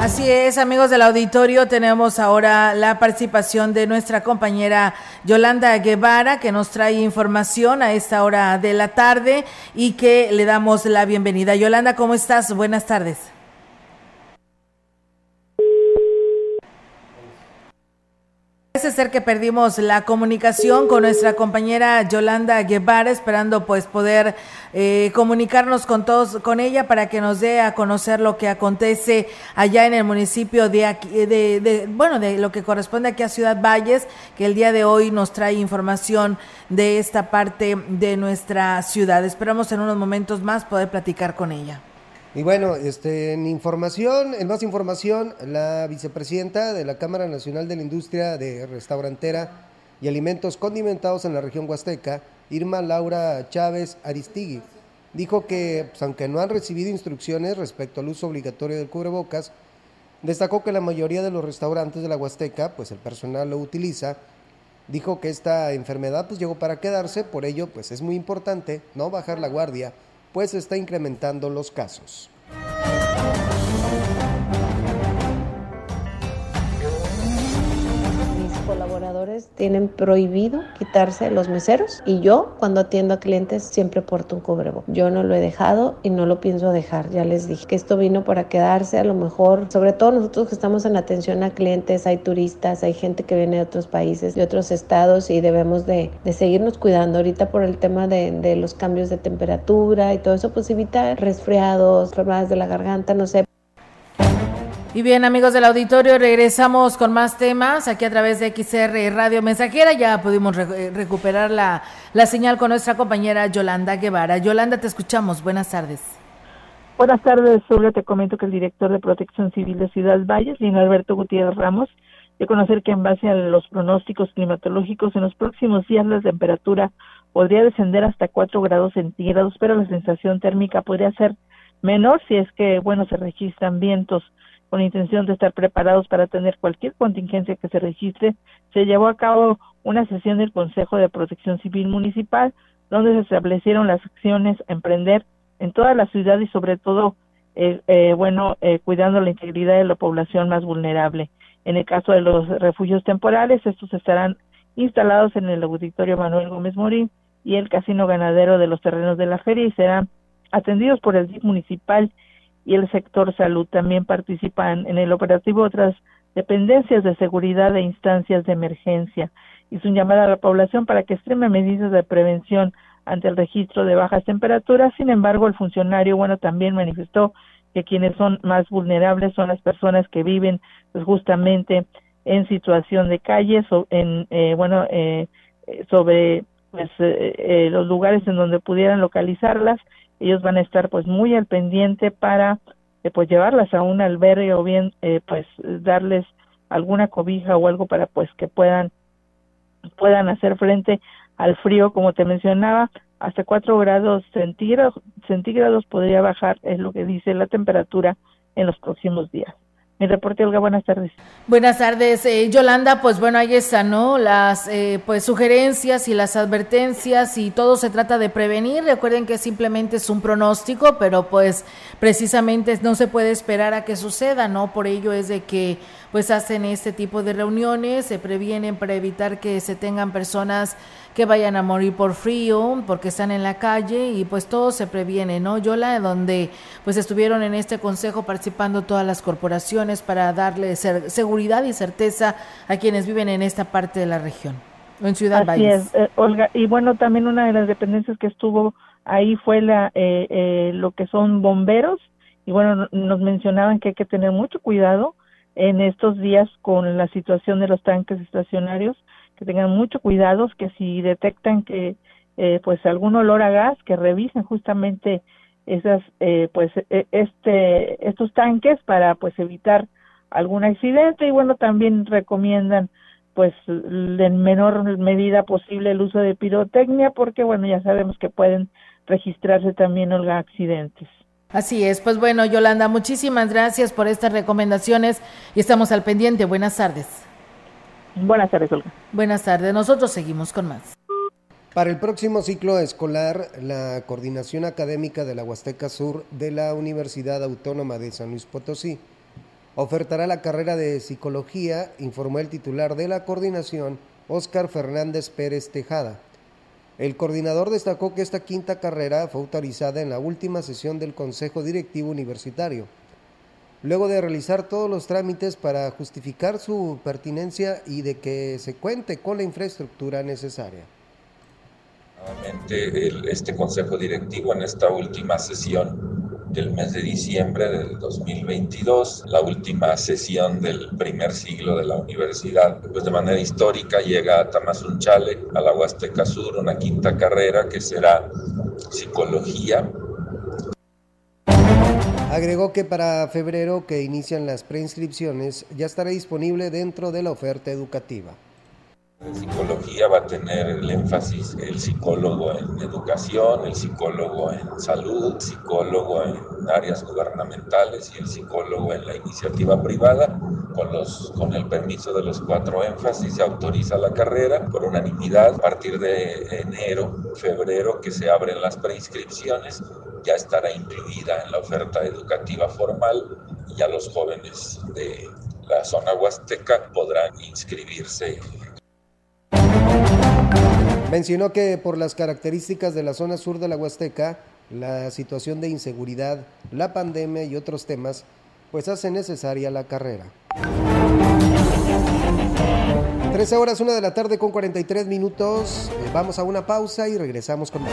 Así es, amigos del auditorio, tenemos ahora la participación de nuestra compañera Yolanda Guevara, que nos trae información a esta hora de la tarde y que le damos la bienvenida. Yolanda, ¿cómo estás? Buenas tardes. Parece ser que perdimos la comunicación con nuestra compañera Yolanda Guevara, esperando pues poder eh, comunicarnos con todos, con ella para que nos dé a conocer lo que acontece allá en el municipio de, aquí, de, de, bueno, de lo que corresponde aquí a Ciudad Valles, que el día de hoy nos trae información de esta parte de nuestra ciudad. Esperamos en unos momentos más poder platicar con ella. Y bueno, este, en información, en más información, la vicepresidenta de la Cámara Nacional de la Industria de Restaurantera y Alimentos Condimentados en la región Huasteca, Irma Laura Chávez Aristigui, dijo que, pues, aunque no han recibido instrucciones respecto al uso obligatorio del cubrebocas, destacó que la mayoría de los restaurantes de la Huasteca, pues el personal lo utiliza. Dijo que esta enfermedad pues llegó para quedarse, por ello pues es muy importante no bajar la guardia pues está incrementando los casos. Colaboradores tienen prohibido quitarse los meseros y yo cuando atiendo a clientes siempre porto un cubreboc. Yo no lo he dejado y no lo pienso dejar. Ya les dije que esto vino para quedarse, a lo mejor, sobre todo nosotros que estamos en atención a clientes, hay turistas, hay gente que viene de otros países, de otros estados y debemos de, de seguirnos cuidando ahorita por el tema de, de los cambios de temperatura y todo eso, pues evitar resfriados, enfermedades de la garganta, no sé. Y bien, amigos del auditorio, regresamos con más temas aquí a través de XR Radio Mensajera. Ya pudimos re recuperar la, la, señal con nuestra compañera Yolanda Guevara. Yolanda, te escuchamos. Buenas tardes. Buenas tardes, solo te comento que el director de Protección Civil de Ciudad Valles, Lino Alberto Gutiérrez Ramos, de conocer que en base a los pronósticos climatológicos en los próximos días la temperatura podría descender hasta 4 grados centígrados, pero la sensación térmica podría ser menor si es que, bueno, se registran vientos con intención de estar preparados para tener cualquier contingencia que se registre, se llevó a cabo una sesión del Consejo de Protección Civil Municipal, donde se establecieron las acciones a emprender en toda la ciudad y sobre todo, eh, eh, bueno, eh, cuidando la integridad de la población más vulnerable. En el caso de los refugios temporales, estos estarán instalados en el auditorio Manuel Gómez Morín y el casino ganadero de los terrenos de la feria y serán atendidos por el DIF municipal y el sector salud. También participan en el operativo otras dependencias de seguridad e instancias de emergencia. Hizo un llamado a la población para que extreme medidas de prevención ante el registro de bajas temperaturas. Sin embargo, el funcionario, bueno, también manifestó que quienes son más vulnerables son las personas que viven pues, justamente en situación de calle, en, eh, bueno, eh, sobre pues, eh, los lugares en donde pudieran localizarlas. Ellos van a estar pues muy al pendiente para pues llevarlas a un albergue o bien pues darles alguna cobija o algo para pues que puedan puedan hacer frente al frío como te mencionaba hasta 4 grados centígrados, centígrados podría bajar, es lo que dice la temperatura en los próximos días. Mi reporte, Olga, buenas tardes. Buenas tardes, eh, Yolanda. Pues bueno, ahí están, ¿no? Las eh, pues sugerencias y las advertencias y todo se trata de prevenir. Recuerden que simplemente es un pronóstico, pero pues precisamente no se puede esperar a que suceda, ¿no? Por ello es de que pues hacen este tipo de reuniones, se previenen para evitar que se tengan personas que vayan a morir por frío, porque están en la calle y pues todo se previene, ¿no? Yola, donde pues estuvieron en este consejo participando todas las corporaciones para darle seguridad y certeza a quienes viven en esta parte de la región, en Ciudad Así Es, eh, Olga, y bueno, también una de las dependencias que estuvo ahí fue la eh, eh, lo que son bomberos y bueno, nos mencionaban que hay que tener mucho cuidado en estos días con la situación de los tanques estacionarios, que tengan mucho cuidado, que si detectan que eh, pues algún olor a gas, que revisen justamente esas eh, pues e, este estos tanques para pues evitar algún accidente y bueno también recomiendan pues en menor medida posible el uso de pirotecnia porque bueno ya sabemos que pueden registrarse también olga accidentes. Así es, pues bueno, Yolanda, muchísimas gracias por estas recomendaciones y estamos al pendiente. Buenas tardes. Buenas tardes, Olga. Buenas tardes, nosotros seguimos con más. Para el próximo ciclo escolar, la Coordinación Académica de la Huasteca Sur de la Universidad Autónoma de San Luis Potosí ofertará la carrera de psicología, informó el titular de la coordinación, Óscar Fernández Pérez Tejada. El coordinador destacó que esta quinta carrera fue autorizada en la última sesión del Consejo Directivo Universitario, luego de realizar todos los trámites para justificar su pertinencia y de que se cuente con la infraestructura necesaria. Nuevamente este Consejo Directivo en esta última sesión del mes de diciembre del 2022, la última sesión del primer siglo de la universidad. Pues de manera histórica llega a Tamazunchale, a la Huasteca Sur, una quinta carrera que será psicología. Agregó que para febrero que inician las preinscripciones ya estará disponible dentro de la oferta educativa. Psicología va a tener el énfasis el psicólogo en educación, el psicólogo en salud, el psicólogo en áreas gubernamentales y el psicólogo en la iniciativa privada. Con, los, con el permiso de los cuatro énfasis se autoriza la carrera por unanimidad a partir de enero, febrero que se abren las preinscripciones ya estará incluida en la oferta educativa formal y ya los jóvenes de la zona huasteca podrán inscribirse Mencionó que por las características de la zona sur de la Huasteca, la situación de inseguridad, la pandemia y otros temas, pues hace necesaria la carrera. 13 horas, una de la tarde con 43 minutos. Eh, vamos a una pausa y regresamos con más.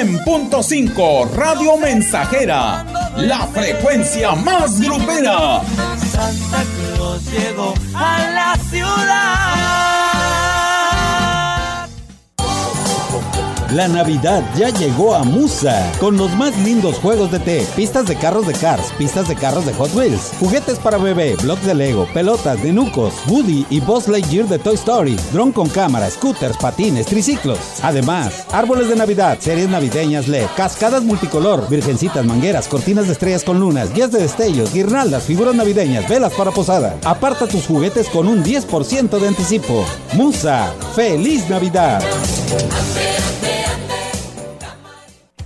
100.5 Radio Mensajera, la frecuencia más grupera. Santa Claus llegó a la ciudad. La Navidad ya llegó a Musa con los más lindos juegos de té, pistas de carros de Cars, pistas de carros de Hot Wheels, juguetes para bebé, blocks de Lego, pelotas de Nucos, Woody y Buzz Lightyear de Toy Story, dron con cámara, scooters, patines, triciclos. Además, árboles de Navidad, series navideñas LED, cascadas multicolor, virgencitas, mangueras, cortinas de estrellas con lunas, guías de destellos, guirnaldas, figuras navideñas, velas para posada. Aparta tus juguetes con un 10% de anticipo. Musa, feliz Navidad.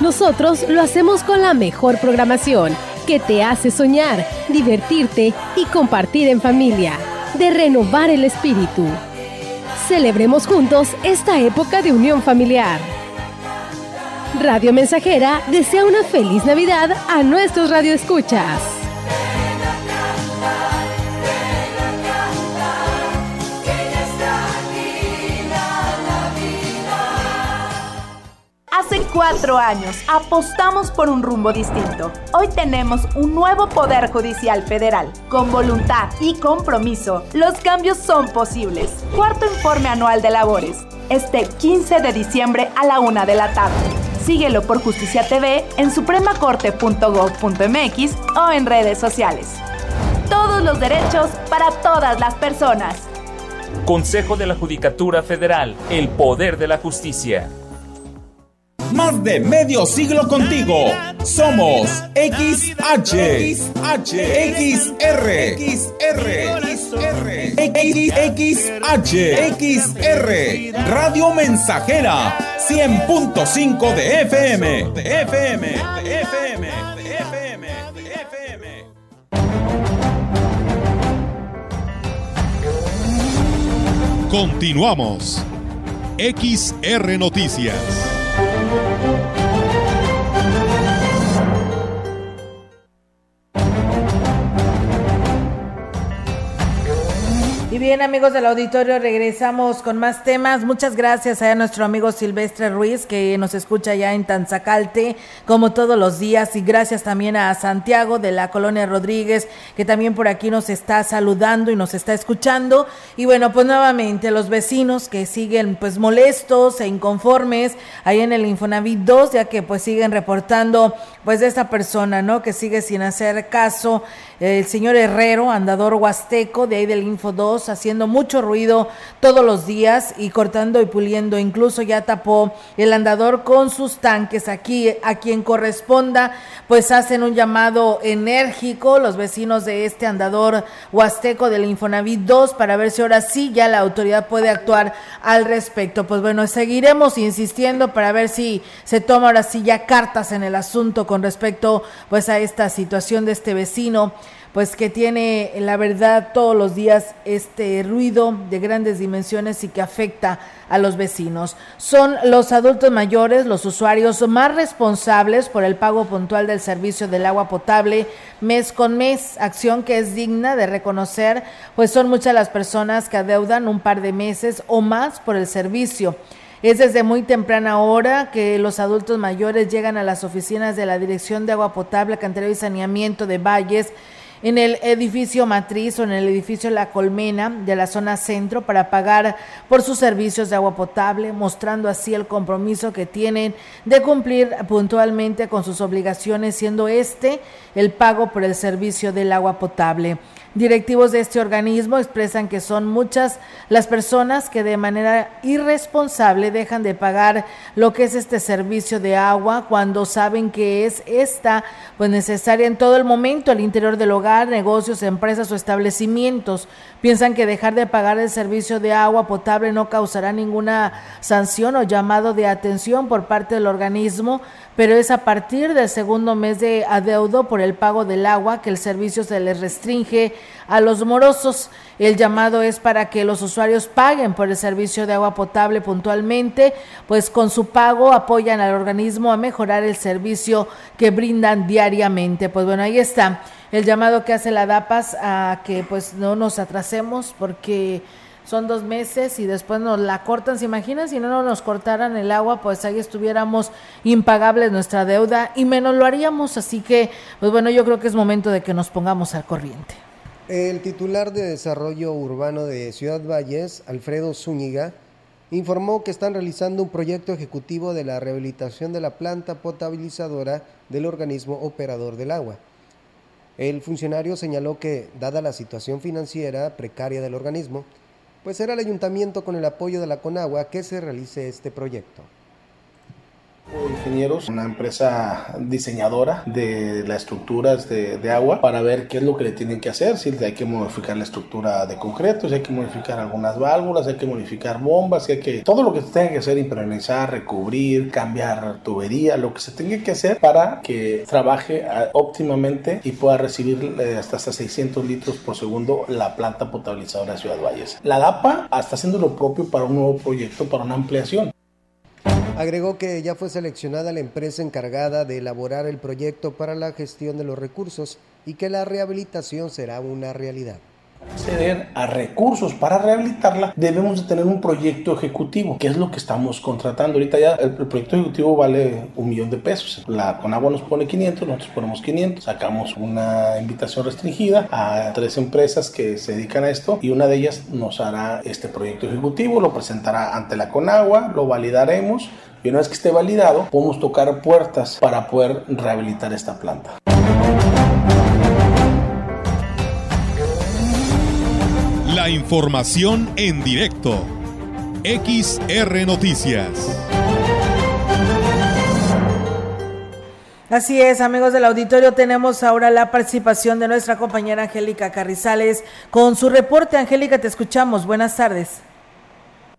Nosotros lo hacemos con la mejor programación que te hace soñar, divertirte y compartir en familia, de renovar el espíritu. Celebremos juntos esta época de unión familiar. Radio Mensajera desea una feliz Navidad a nuestros radioescuchas. Cuatro años apostamos por un rumbo distinto. Hoy tenemos un nuevo Poder Judicial Federal. Con voluntad y compromiso, los cambios son posibles. Cuarto informe anual de labores. Este 15 de diciembre a la una de la tarde. Síguelo por Justicia TV en supremacorte.gov.mx o en redes sociales. Todos los derechos para todas las personas. Consejo de la Judicatura Federal. El poder de la justicia. Más de medio siglo contigo. Somos XH, XH, XR, XR, XH, XR, Radio Mensajera, 100.5 de FM, de FM, de FM, de FM, de FM. Continuamos. XR Noticias. Bien, amigos del auditorio, regresamos con más temas. Muchas gracias a nuestro amigo Silvestre Ruiz, que nos escucha ya en Tanzacalte, como todos los días. Y gracias también a Santiago de la Colonia Rodríguez, que también por aquí nos está saludando y nos está escuchando. Y bueno, pues nuevamente los vecinos que siguen pues molestos e inconformes ahí en el Infonavit 2, ya que pues siguen reportando pues de esta persona, ¿no? Que sigue sin hacer caso el señor Herrero, andador huasteco de ahí del Info 2, haciendo mucho ruido todos los días y cortando y puliendo. Incluso ya tapó el andador con sus tanques. Aquí, a quien corresponda, pues hacen un llamado enérgico los vecinos de este andador huasteco del Infonavit 2 para ver si ahora sí ya la autoridad puede actuar al respecto. Pues bueno, seguiremos insistiendo para ver si se toma ahora sí ya cartas en el asunto con respecto pues a esta situación de este vecino pues que tiene la verdad todos los días este ruido de grandes dimensiones y que afecta a los vecinos. Son los adultos mayores los usuarios más responsables por el pago puntual del servicio del agua potable mes con mes, acción que es digna de reconocer, pues son muchas las personas que adeudan un par de meses o más por el servicio. Es desde muy temprana hora que los adultos mayores llegan a las oficinas de la Dirección de Agua Potable, Cantereo y Saneamiento de Valles en el edificio matriz o en el edificio La Colmena de la zona centro para pagar por sus servicios de agua potable, mostrando así el compromiso que tienen de cumplir puntualmente con sus obligaciones, siendo este el pago por el servicio del agua potable. Directivos de este organismo expresan que son muchas las personas que de manera irresponsable dejan de pagar lo que es este servicio de agua cuando saben que es esta pues necesaria en todo el momento al interior del hogar, negocios, empresas o establecimientos. Piensan que dejar de pagar el servicio de agua potable no causará ninguna sanción o llamado de atención por parte del organismo, pero es a partir del segundo mes de adeudo por el pago del agua que el servicio se les restringe a los morosos. El llamado es para que los usuarios paguen por el servicio de agua potable puntualmente, pues con su pago apoyan al organismo a mejorar el servicio que brindan diariamente. Pues bueno, ahí está el llamado que hace la DAPAS a que pues no nos atrasemos porque son dos meses y después nos la cortan. ¿Se imaginan si no nos cortaran el agua? Pues ahí estuviéramos impagables nuestra deuda y menos lo haríamos. Así que, pues bueno, yo creo que es momento de que nos pongamos al corriente. El titular de Desarrollo Urbano de Ciudad Valles, Alfredo Zúñiga, informó que están realizando un proyecto ejecutivo de la rehabilitación de la planta potabilizadora del organismo operador del agua. El funcionario señaló que, dada la situación financiera precaria del organismo, pues será el ayuntamiento con el apoyo de la Conagua que se realice este proyecto. Ingenieros, una empresa diseñadora de las estructuras de, de, agua para ver qué es lo que le tienen que hacer, si hay que modificar la estructura de concreto, si hay que modificar algunas válvulas, si hay que modificar bombas, si hay que todo lo que se tenga que hacer, impermeabilizar, recubrir, cambiar tubería, lo que se tenga que hacer para que trabaje ah, óptimamente y pueda recibir eh, hasta, hasta 600 litros por segundo la planta potabilizadora de Ciudad Valles. La DAPA está haciendo lo propio para un nuevo proyecto, para una ampliación. Agregó que ya fue seleccionada la empresa encargada de elaborar el proyecto para la gestión de los recursos y que la rehabilitación será una realidad acceder a recursos para rehabilitarla, debemos de tener un proyecto ejecutivo, que es lo que estamos contratando. Ahorita ya el, el proyecto ejecutivo vale un millón de pesos. La Conagua nos pone 500, nosotros ponemos 500. Sacamos una invitación restringida a tres empresas que se dedican a esto y una de ellas nos hará este proyecto ejecutivo, lo presentará ante la Conagua, lo validaremos y una vez que esté validado, podemos tocar puertas para poder rehabilitar esta planta. La información en directo. XR Noticias. Así es, amigos del auditorio, tenemos ahora la participación de nuestra compañera Angélica Carrizales con su reporte. Angélica, te escuchamos. Buenas tardes.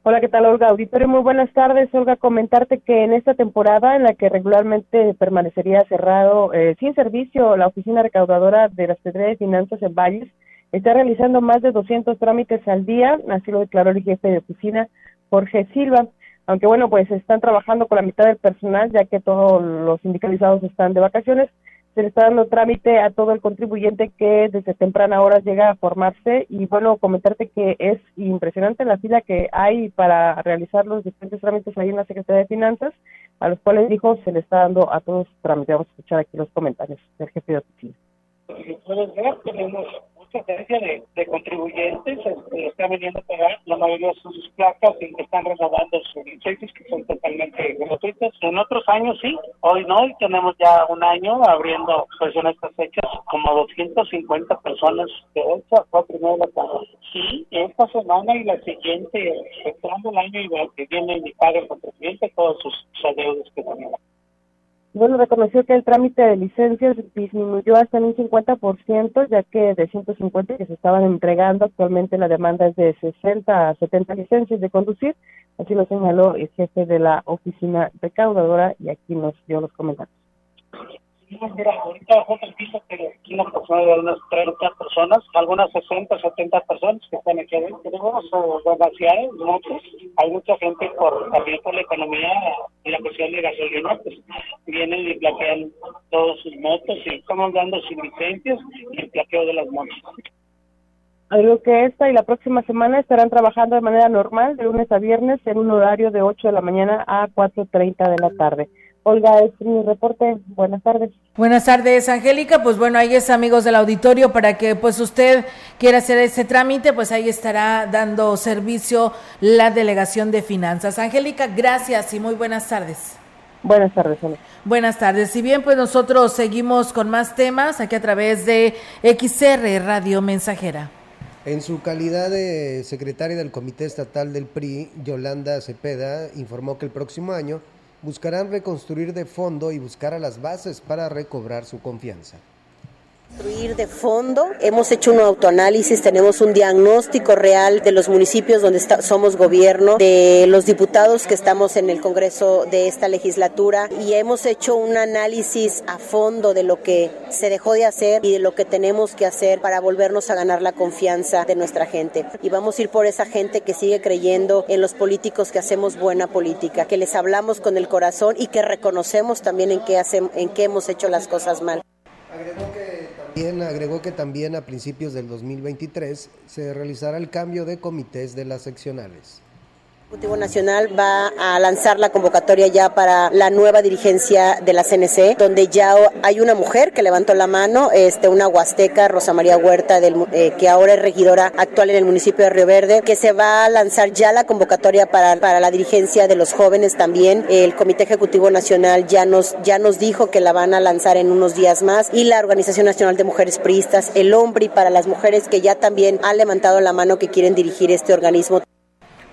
Hola, ¿qué tal, Olga? Auditorio, muy buenas tardes. Olga, comentarte que en esta temporada en la que regularmente permanecería cerrado eh, sin servicio la oficina recaudadora de la Secretaría de Finanzas en Valles, está realizando más de 200 trámites al día, así lo declaró el jefe de oficina, Jorge Silva. Aunque bueno, pues están trabajando con la mitad del personal, ya que todos los sindicalizados están de vacaciones, se le está dando trámite a todo el contribuyente que desde temprana hora llega a formarse y bueno, comentarte que es impresionante la fila que hay para realizar los diferentes trámites ahí en la Secretaría de Finanzas, a los cuales dijo se le está dando a todos trámites. Vamos a escuchar aquí los comentarios del jefe de oficina. Tenemos presencia de, de contribuyentes este, están veniendo a pagar la mayoría de sus placas y están renovando sus licencias que son totalmente gratuitas. En otros años sí, hoy no, y tenemos ya un año abriendo pues en estas fechas como 250 personas de 8 a 4 y de la tarde. Sí, esta semana y la siguiente, entrando el año igual que viene y paga el contribuyente todos sus, sus adeudos que tenía. Bueno, reconoció que el trámite de licencias disminuyó hasta en un 50%, ya que de 150 que se estaban entregando, actualmente la demanda es de 60 a 70 licencias de conducir. Así lo señaló el jefe de la oficina recaudadora y aquí nos dio los comentarios. Mira, ahorita piso que aquí una persona de unas 30 personas, algunas 60, 70 personas que están aquí adentro. Tenemos demasiadas motos. Hay mucha gente por también por la economía y la cuestión de gasolina, pues vienen y plaquean todas sus motos y estamos dando sus licencias y el plaqueo de las motos. Algo que esta y la próxima semana estarán trabajando de manera normal, de lunes a viernes, en un horario de 8 de la mañana a 4.30 de la tarde. Olga, es mi reporte. Buenas tardes. Buenas tardes, Angélica. Pues bueno, ahí es amigos del auditorio para que pues usted quiera hacer ese trámite, pues ahí estará dando servicio la Delegación de Finanzas. Angélica, gracias y muy buenas tardes. Buenas tardes, Olga. Buenas tardes. Si bien pues nosotros seguimos con más temas aquí a través de XR Radio Mensajera. En su calidad de secretaria del Comité Estatal del PRI, Yolanda Cepeda informó que el próximo año buscarán reconstruir de fondo y buscar a las bases para recobrar su confianza. De fondo. Hemos hecho un autoanálisis, tenemos un diagnóstico real de los municipios donde somos gobierno, de los diputados que estamos en el Congreso de esta legislatura y hemos hecho un análisis a fondo de lo que se dejó de hacer y de lo que tenemos que hacer para volvernos a ganar la confianza de nuestra gente. Y vamos a ir por esa gente que sigue creyendo en los políticos que hacemos buena política, que les hablamos con el corazón y que reconocemos también en qué, hacemos, en qué hemos hecho las cosas mal. También agregó que también a principios del 2023 se realizará el cambio de comités de las seccionales. Ejecutivo Nacional va a lanzar la convocatoria ya para la nueva dirigencia de la CNC, donde ya hay una mujer que levantó la mano, este, una huasteca, Rosa María Huerta, eh, que ahora es regidora actual en el municipio de Río Verde, que se va a lanzar ya la convocatoria para, para la dirigencia de los jóvenes también. El Comité Ejecutivo Nacional ya nos, ya nos dijo que la van a lanzar en unos días más y la Organización Nacional de Mujeres Priistas, el hombre para las mujeres que ya también han levantado la mano que quieren dirigir este organismo.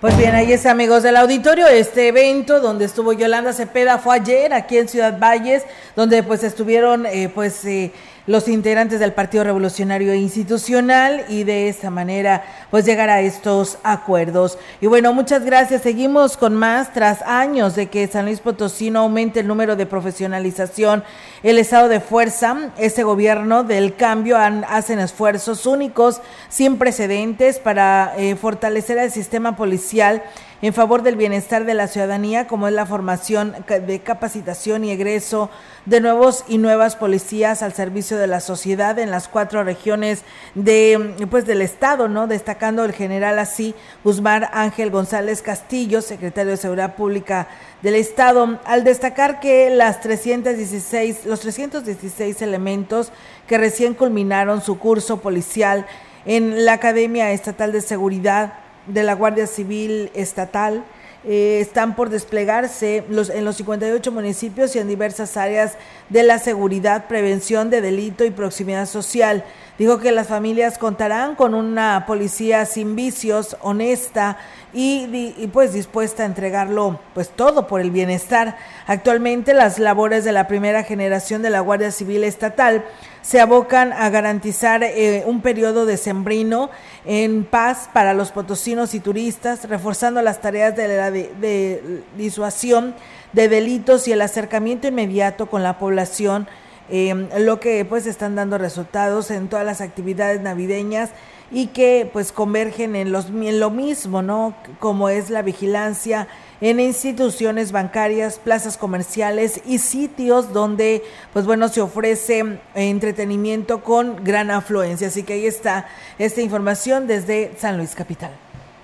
Pues bien, ahí está, amigos del auditorio, este evento donde estuvo Yolanda Cepeda fue ayer aquí en Ciudad Valles, donde pues estuvieron eh, pues eh, los integrantes del Partido Revolucionario Institucional y de esta manera pues llegar a estos acuerdos. Y bueno, muchas gracias. Seguimos con más tras años de que San Luis Potosí no aumente el número de profesionalización, el estado de fuerza, este gobierno del cambio hacen esfuerzos únicos, sin precedentes para eh, fortalecer el sistema policial en favor del bienestar de la ciudadanía, como es la formación de capacitación y egreso de nuevos y nuevas policías al servicio de la sociedad en las cuatro regiones de pues del estado, ¿no? Destacando el general así Guzmán Ángel González Castillo, secretario de Seguridad Pública del estado, al destacar que las 316 los 316 elementos que recién culminaron su curso policial en la Academia Estatal de Seguridad de la Guardia Civil Estatal eh, están por desplegarse los, en los 58 municipios y en diversas áreas de la seguridad, prevención de delito y proximidad social. Dijo que las familias contarán con una policía sin vicios, honesta y, y, pues dispuesta a entregarlo pues todo por el bienestar. Actualmente las labores de la primera generación de la Guardia Civil Estatal se abocan a garantizar eh, un periodo de sembrino en paz para los potosinos y turistas, reforzando las tareas de la de, disuasión de delitos y el acercamiento inmediato con la población, eh, lo que pues están dando resultados en todas las actividades navideñas y que pues convergen en, los, en lo mismo, ¿no? Como es la vigilancia en instituciones bancarias, plazas comerciales y sitios donde, pues bueno, se ofrece entretenimiento con gran afluencia. Así que ahí está esta información desde San Luis Capital.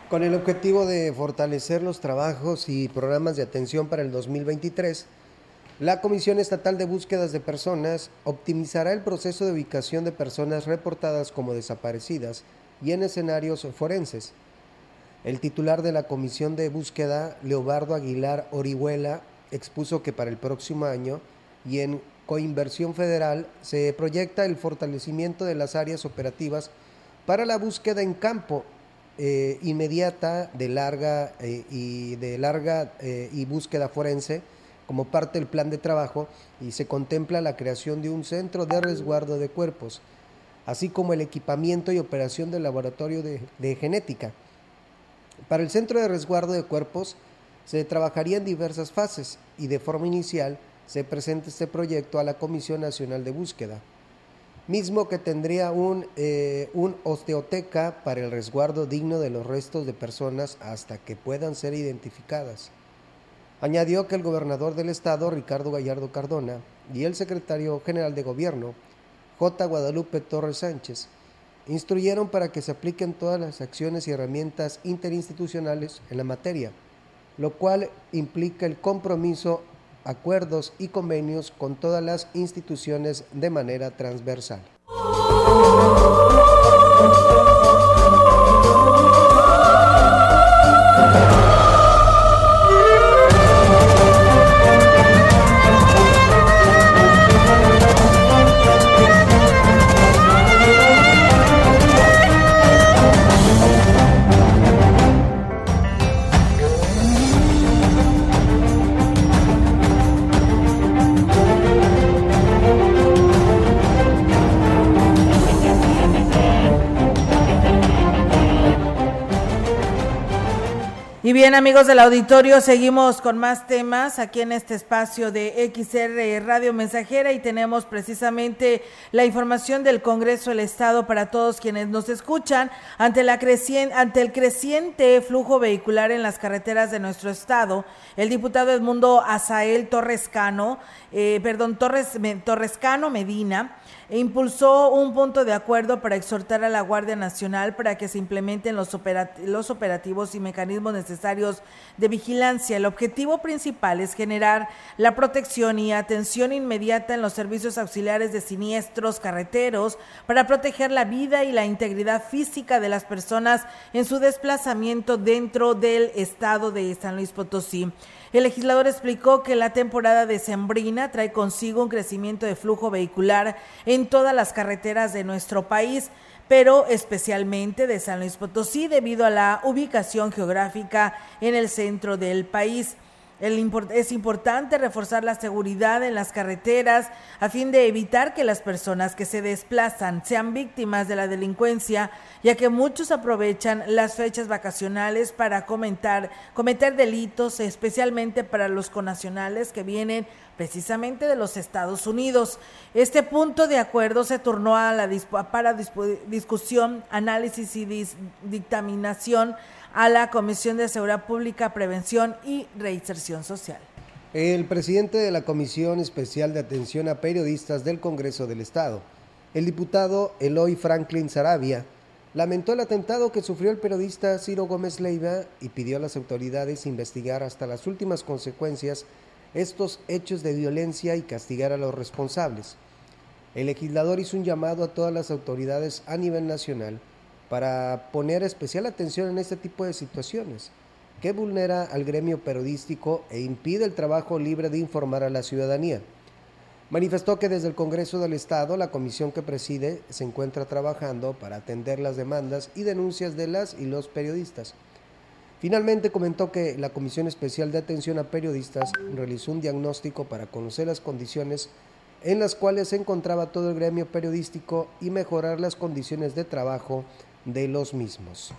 Con el objetivo de fortalecer los trabajos y programas de atención para el 2023, la Comisión Estatal de Búsquedas de Personas optimizará el proceso de ubicación de personas reportadas como desaparecidas y en escenarios forenses. El titular de la Comisión de Búsqueda, Leobardo Aguilar Orihuela, expuso que para el próximo año y en coinversión federal se proyecta el fortalecimiento de las áreas operativas para la búsqueda en campo eh, inmediata de larga eh, y de larga eh, y búsqueda forense como parte del plan de trabajo y se contempla la creación de un centro de resguardo de cuerpos, así como el equipamiento y operación del laboratorio de, genética. Para el centro de resguardo de cuerpos se trabajaría en diversas fases y de forma inicial se presenta este proyecto a la Comisión Nacional de Búsqueda, mismo que tendría un, eh, un osteoteca para el resguardo digno de los restos de personas hasta que puedan ser identificadas. Añadió que el gobernador del estado, Ricardo Gallardo Cardona, y el secretario general de gobierno, J. Guadalupe Torres Sánchez, instruyeron para que se apliquen todas las acciones y herramientas interinstitucionales en la materia, lo cual implica el compromiso, acuerdos y convenios con todas las instituciones de manera transversal. Amigos del auditorio, seguimos con más temas aquí en este espacio de XR Radio Mensajera y tenemos precisamente la información del Congreso del Estado para todos quienes nos escuchan ante, la ante el creciente flujo vehicular en las carreteras de nuestro estado. El diputado Edmundo Azael Torrescano, eh, perdón, Torres, Torrescano Medina, e impulsó un punto de acuerdo para exhortar a la Guardia Nacional para que se implementen los, los operativos y mecanismos necesarios de vigilancia. El objetivo principal es generar la protección y atención inmediata en los servicios auxiliares de siniestros carreteros para proteger la vida y la integridad física de las personas en su desplazamiento dentro del estado de San Luis Potosí. El legislador explicó que la temporada de Sembrina trae consigo un crecimiento de flujo vehicular en todas las carreteras de nuestro país, pero especialmente de San Luis Potosí debido a la ubicación geográfica en el centro del país es importante reforzar la seguridad en las carreteras a fin de evitar que las personas que se desplazan sean víctimas de la delincuencia, ya que muchos aprovechan las fechas vacacionales para comentar, cometer delitos, especialmente para los conacionales que vienen precisamente de los Estados Unidos. Este punto de acuerdo se turnó a la para discusión, análisis y dictaminación a la Comisión de Seguridad Pública, Prevención y Reinserción Social. El presidente de la Comisión Especial de Atención a Periodistas del Congreso del Estado, el diputado Eloy Franklin Sarabia, lamentó el atentado que sufrió el periodista Ciro Gómez Leiva y pidió a las autoridades investigar hasta las últimas consecuencias estos hechos de violencia y castigar a los responsables. El legislador hizo un llamado a todas las autoridades a nivel nacional para poner especial atención en este tipo de situaciones, que vulnera al gremio periodístico e impide el trabajo libre de informar a la ciudadanía. Manifestó que desde el Congreso del Estado, la comisión que preside se encuentra trabajando para atender las demandas y denuncias de las y los periodistas. Finalmente comentó que la Comisión Especial de Atención a Periodistas realizó un diagnóstico para conocer las condiciones en las cuales se encontraba todo el gremio periodístico y mejorar las condiciones de trabajo de los mismos.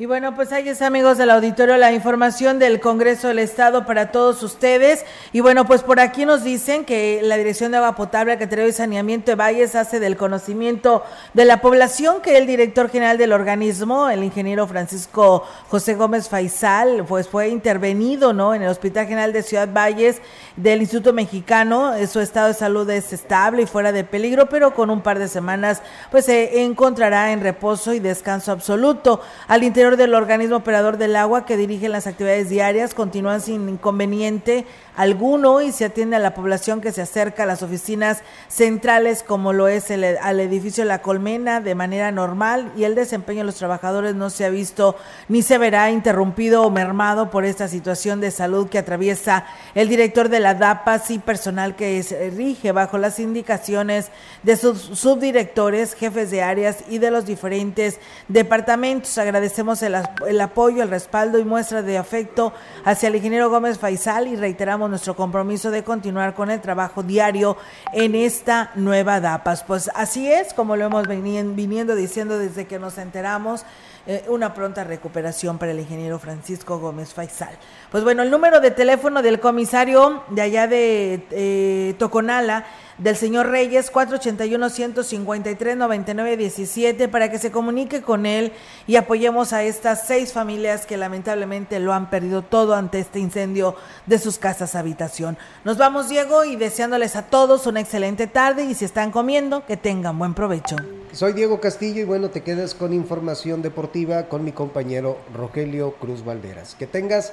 Y bueno, pues ahí está, amigos del auditorio, la información del Congreso del Estado para todos ustedes. Y bueno, pues por aquí nos dicen que la Dirección de Agua Potable, Alcantarillado y Saneamiento de Valles hace del conocimiento de la población que el director general del organismo, el ingeniero Francisco José Gómez Faisal, pues fue intervenido, ¿no? En el Hospital General de Ciudad Valles del Instituto Mexicano. Su estado de salud es estable y fuera de peligro, pero con un par de semanas, pues se encontrará en reposo y descanso absoluto. Al interior del organismo operador del agua que dirige las actividades diarias continúan sin inconveniente alguno y se atiende a la población que se acerca a las oficinas centrales como lo es el, al edificio La Colmena de manera normal y el desempeño de los trabajadores no se ha visto ni se verá interrumpido o mermado por esta situación de salud que atraviesa el director de la DAPAS y personal que se rige bajo las indicaciones de sus subdirectores, jefes de áreas y de los diferentes departamentos. Agradecemos el, apoyo, el respaldo y muestra de afecto hacia el ingeniero Gómez Faisal y reiteramos nuestro compromiso de continuar con el trabajo diario en esta nueva DAPAS. Pues así es, como lo hemos viniendo diciendo desde que nos enteramos. Eh, una pronta recuperación para el ingeniero Francisco Gómez Faisal. Pues bueno, el número de teléfono del comisario de allá de eh, Toconala del señor Reyes 481-153-9917 para que se comunique con él y apoyemos a estas seis familias que lamentablemente lo han perdido todo ante este incendio de sus casas habitación. Nos vamos Diego y deseándoles a todos una excelente tarde y si están comiendo que tengan buen provecho. Soy Diego Castillo y bueno, te quedas con información deportiva con mi compañero Rogelio Cruz Valderas. Que tengas